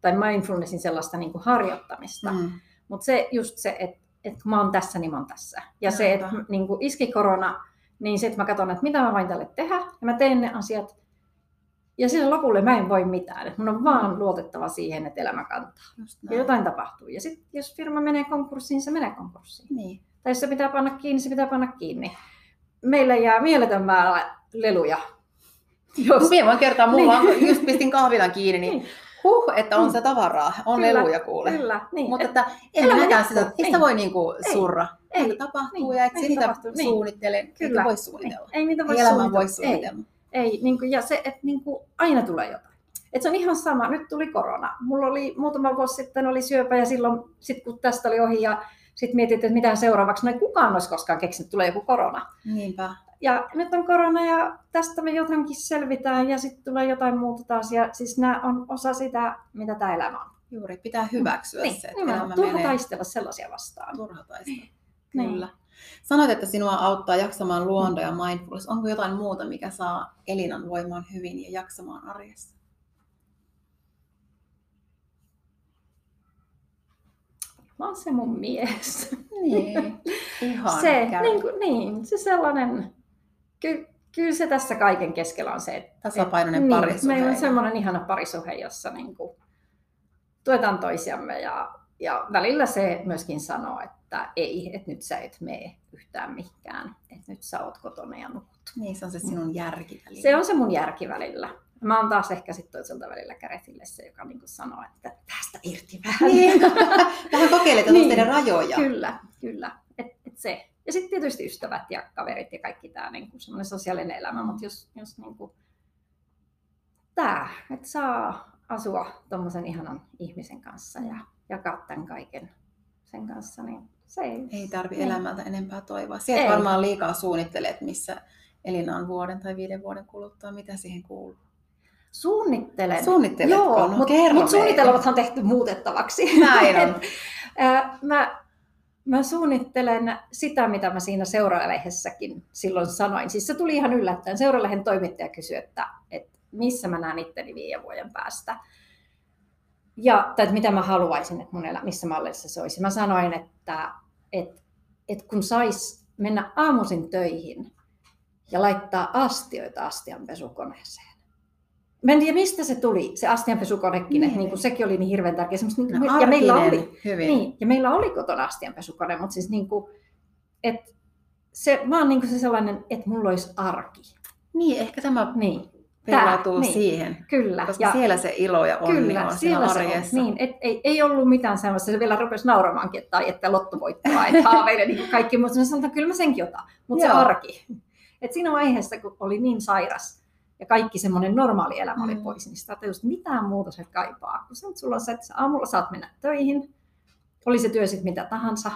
tai mindfulnessin sellaista niin kuin harjoittamista, mm. mutta se just se, että, että kun mä oon tässä, niin mä oon tässä. Ja Jota. se, että niin kuin iski korona, niin sitten mä katson, että mitä mä voin tälle tehdä, ja mä teen ne asiat, ja sille lopulle mä en voi mitään. Että mun on vaan luotettava siihen, että elämä kantaa. Ja jotain tapahtuu. Ja sitten jos firma menee konkurssiin, se menee konkurssiin. Niin. Tai jos se pitää panna kiinni, se pitää panna kiinni. Meille jää mieletön määrä leluja. Jos... Minä voin kertoa, mulla niin. just pistin kahvilan kiinni, niin, niin. Huh, että on mm. se tavaraa, on kyllä, leluja kuule. Kyllä, niin. Mutta että en minäkään sitä, ei sitä voi niinku surra. Ei, ei tapahtuu niin, ja et sitä suunnittele, niin. kyllä. voi suunnitella. Ei, ei niitä voi ei suunnitella. voi suunnitella. Ei. Ei, niin kuin, ja se, että niin kuin, aina tulee jotain. Et se on ihan sama, nyt tuli korona. Mulla oli muutama vuosi sitten oli syöpä ja silloin, sit kun tästä oli ohi ja sitten mietit, että mitä seuraavaksi, no ei kukaan olisi koskaan keksinyt, tulee joku korona. Niinpä. Ja nyt on korona ja tästä me jotenkin selvitään ja sitten tulee jotain muuta taas. Ja siis nämä on osa sitä, mitä tämä elämä on. Juuri, pitää hyväksyä niin, se, että elämä Turha menee... taistella sellaisia vastaan. Turha taistella, niin. kyllä. Niin. Sanoit, että sinua auttaa jaksamaan luonto ja mindfulness. Onko jotain muuta, mikä saa Elinan voimaan hyvin ja jaksamaan arjessa? Mä oon se mun mies. Niin, ihan se, niin, kuin, niin, se sellainen, ky, kyllä se tässä kaiken keskellä on se, että tasapainoinen niin, parisuhe. Meillä on semmoinen ihana parisuhe, jossa niin kuin, tuetaan toisiamme ja, ja välillä se myöskin sanoo, että ei, että nyt sä et mene yhtään mihinkään, että nyt sä oot kotona ja nukut. Niin, se on se sinun järki välillä. Se on se mun järki välillä. Mä oon taas ehkä sitten toiselta välillä käretille se, joka niin sanoo, että tästä irti vähän. Niin. vähän kokeilet niin. teidän rajoja. Kyllä, kyllä. Et, et se. Ja sitten tietysti ystävät ja kaverit ja kaikki tämä niin semmoinen sosiaalinen elämä, mutta jos, jos niin kuin, tämä, että saa asua tuommoisen ihanan ihmisen kanssa ja jakaa tämän kaiken sen kanssa, niin se ei, ei tarvi niin. elämältä enempää toivoa. Sieltä varmaan liikaa suunnittelet, missä Elina on vuoden tai viiden vuoden kuluttua. Mitä siihen kuuluu? Suunnittelen. Suunnitteletko? Joo, no, mutta mut suunnitelmathan tehty muutettavaksi. Näin on. mä, mä suunnittelen sitä, mitä mä siinä seuralehdessäkin silloin sanoin. Siis se tuli ihan yllättäen. Seuralehen toimittaja kysyi, että, että missä mä näen itteni viiden vuoden päästä ja, tai että mitä mä haluaisin, että mun elä, missä mallissa se olisi. Mä sanoin, että, että, että kun sais mennä aamuisin töihin ja laittaa astioita astianpesukoneeseen. Mä en tiedä, mistä se tuli, se astianpesukonekin, niin. niin kuin sekin oli niin hirveän tärkeä. Niin no, ja, meillä oli, hyvin. Niin, ja meillä oli kotona astianpesukone, mutta siis niin kuin, että se, mä oon niin kuin se sellainen, että mulla olisi arki. Niin, ehkä tämä niin peilautuu niin, siihen. Kyllä. Koska ja, siellä se ilo ja onni kyllä, on siellä arjessa. Se on. Niin, et, ei, ei ollut mitään sellaista, se vielä rupesi nauramaankin, että, että lottovoittoa, että haaveiden niin kaikki, mutta mä sanoin, että kyllä mä senkin otan, mutta se arki. Et siinä vaiheessa, kun oli niin sairas ja kaikki semmoinen normaali elämä mm. oli pois, niin sitä just mitään muuta se kaipaa. Kun se, sulla on se, että aamulla saat mennä töihin, oli se työ sitten mitä tahansa,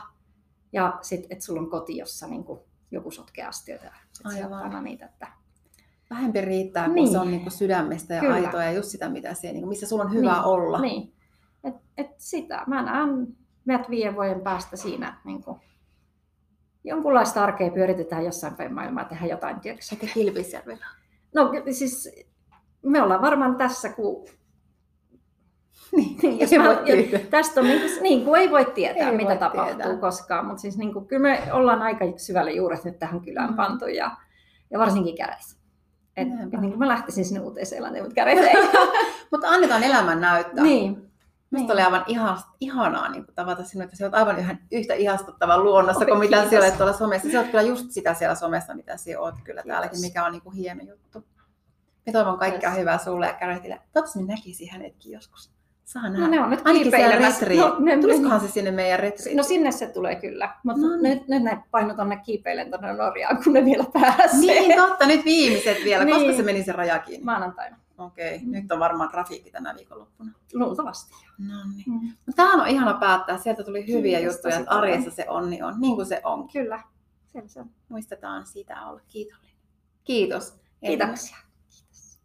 ja sitten, että sulla on koti, jossa niin kuin, joku sotkee astioita ja Aivan. niitä, että vähempi riittää, kun niin. se on niin kuin sydämestä ja Kyllä. aitoa ja just sitä, mitä siellä, niin kuin, missä sulla on hyvä niin. olla. Niin. Et, et sitä. Mä näen meidät viiden vuoden päästä siinä niin kuin, jonkunlaista arkea pyöritetään jossain päin maailmaa tehdä jotain työksi. Eikä Kilpisjärvellä? No siis me ollaan varmaan tässä, kun niin, niin, jos ei mä, voi tästä on niin, kuin, niin kuin ei voi tietää, ei mitä voi tapahtuu tietää. koskaan, mutta siis niin kuin, kyllä me ollaan aika syvälle juuret nyt tähän kylään mm. pantu ja, ja varsinkin kädessä. Et, et niin mä lähtisin sinne uuteen Seelantiin, mutta kädet mutta annetaan elämän näyttää. Niin. Musta niin. oli aivan ihanaa niin tavata sinua, että sä oot aivan yhä yhtä ihastuttava luonnossa Oi, kuin mitä siellä tuolla somessa. Sä oot kyllä just sitä siellä somessa, mitä sä oot kyllä kiitos. täälläkin, mikä on niin kuin hieno juttu. Me toivon kaikkea yes. hyvää sulle ja Garrettille. Toivottavasti näkisi hänetkin joskus Saa No nähdä. ne on nyt Ainakin siellä kiipeilemässä. retriin. No, ne, Tulisikohan se sinne meidän retriin? no sinne se tulee kyllä, mutta No niin. nyt, nyt ne paino tonne kiipeilen tonne Norjaan, kun ne vielä pääsee. Niin, totta. Nyt viimeiset vielä. Koska Niin. se meni se raja kiinni? Maanantaina, Okei, nyt on varmaan trafiikki tänä viikonloppuna. luultavasti. No niin. Mm. No, tämähän on ihana päättää. Sieltä tuli hyviä Kiitos juttuja, että arjessa se on, niin on, niin kuin se onkin. Kyllä, siellä se on. Muistetaan sitä olla kiitollinen. Kiitos. Kiitoksia. Kiitos.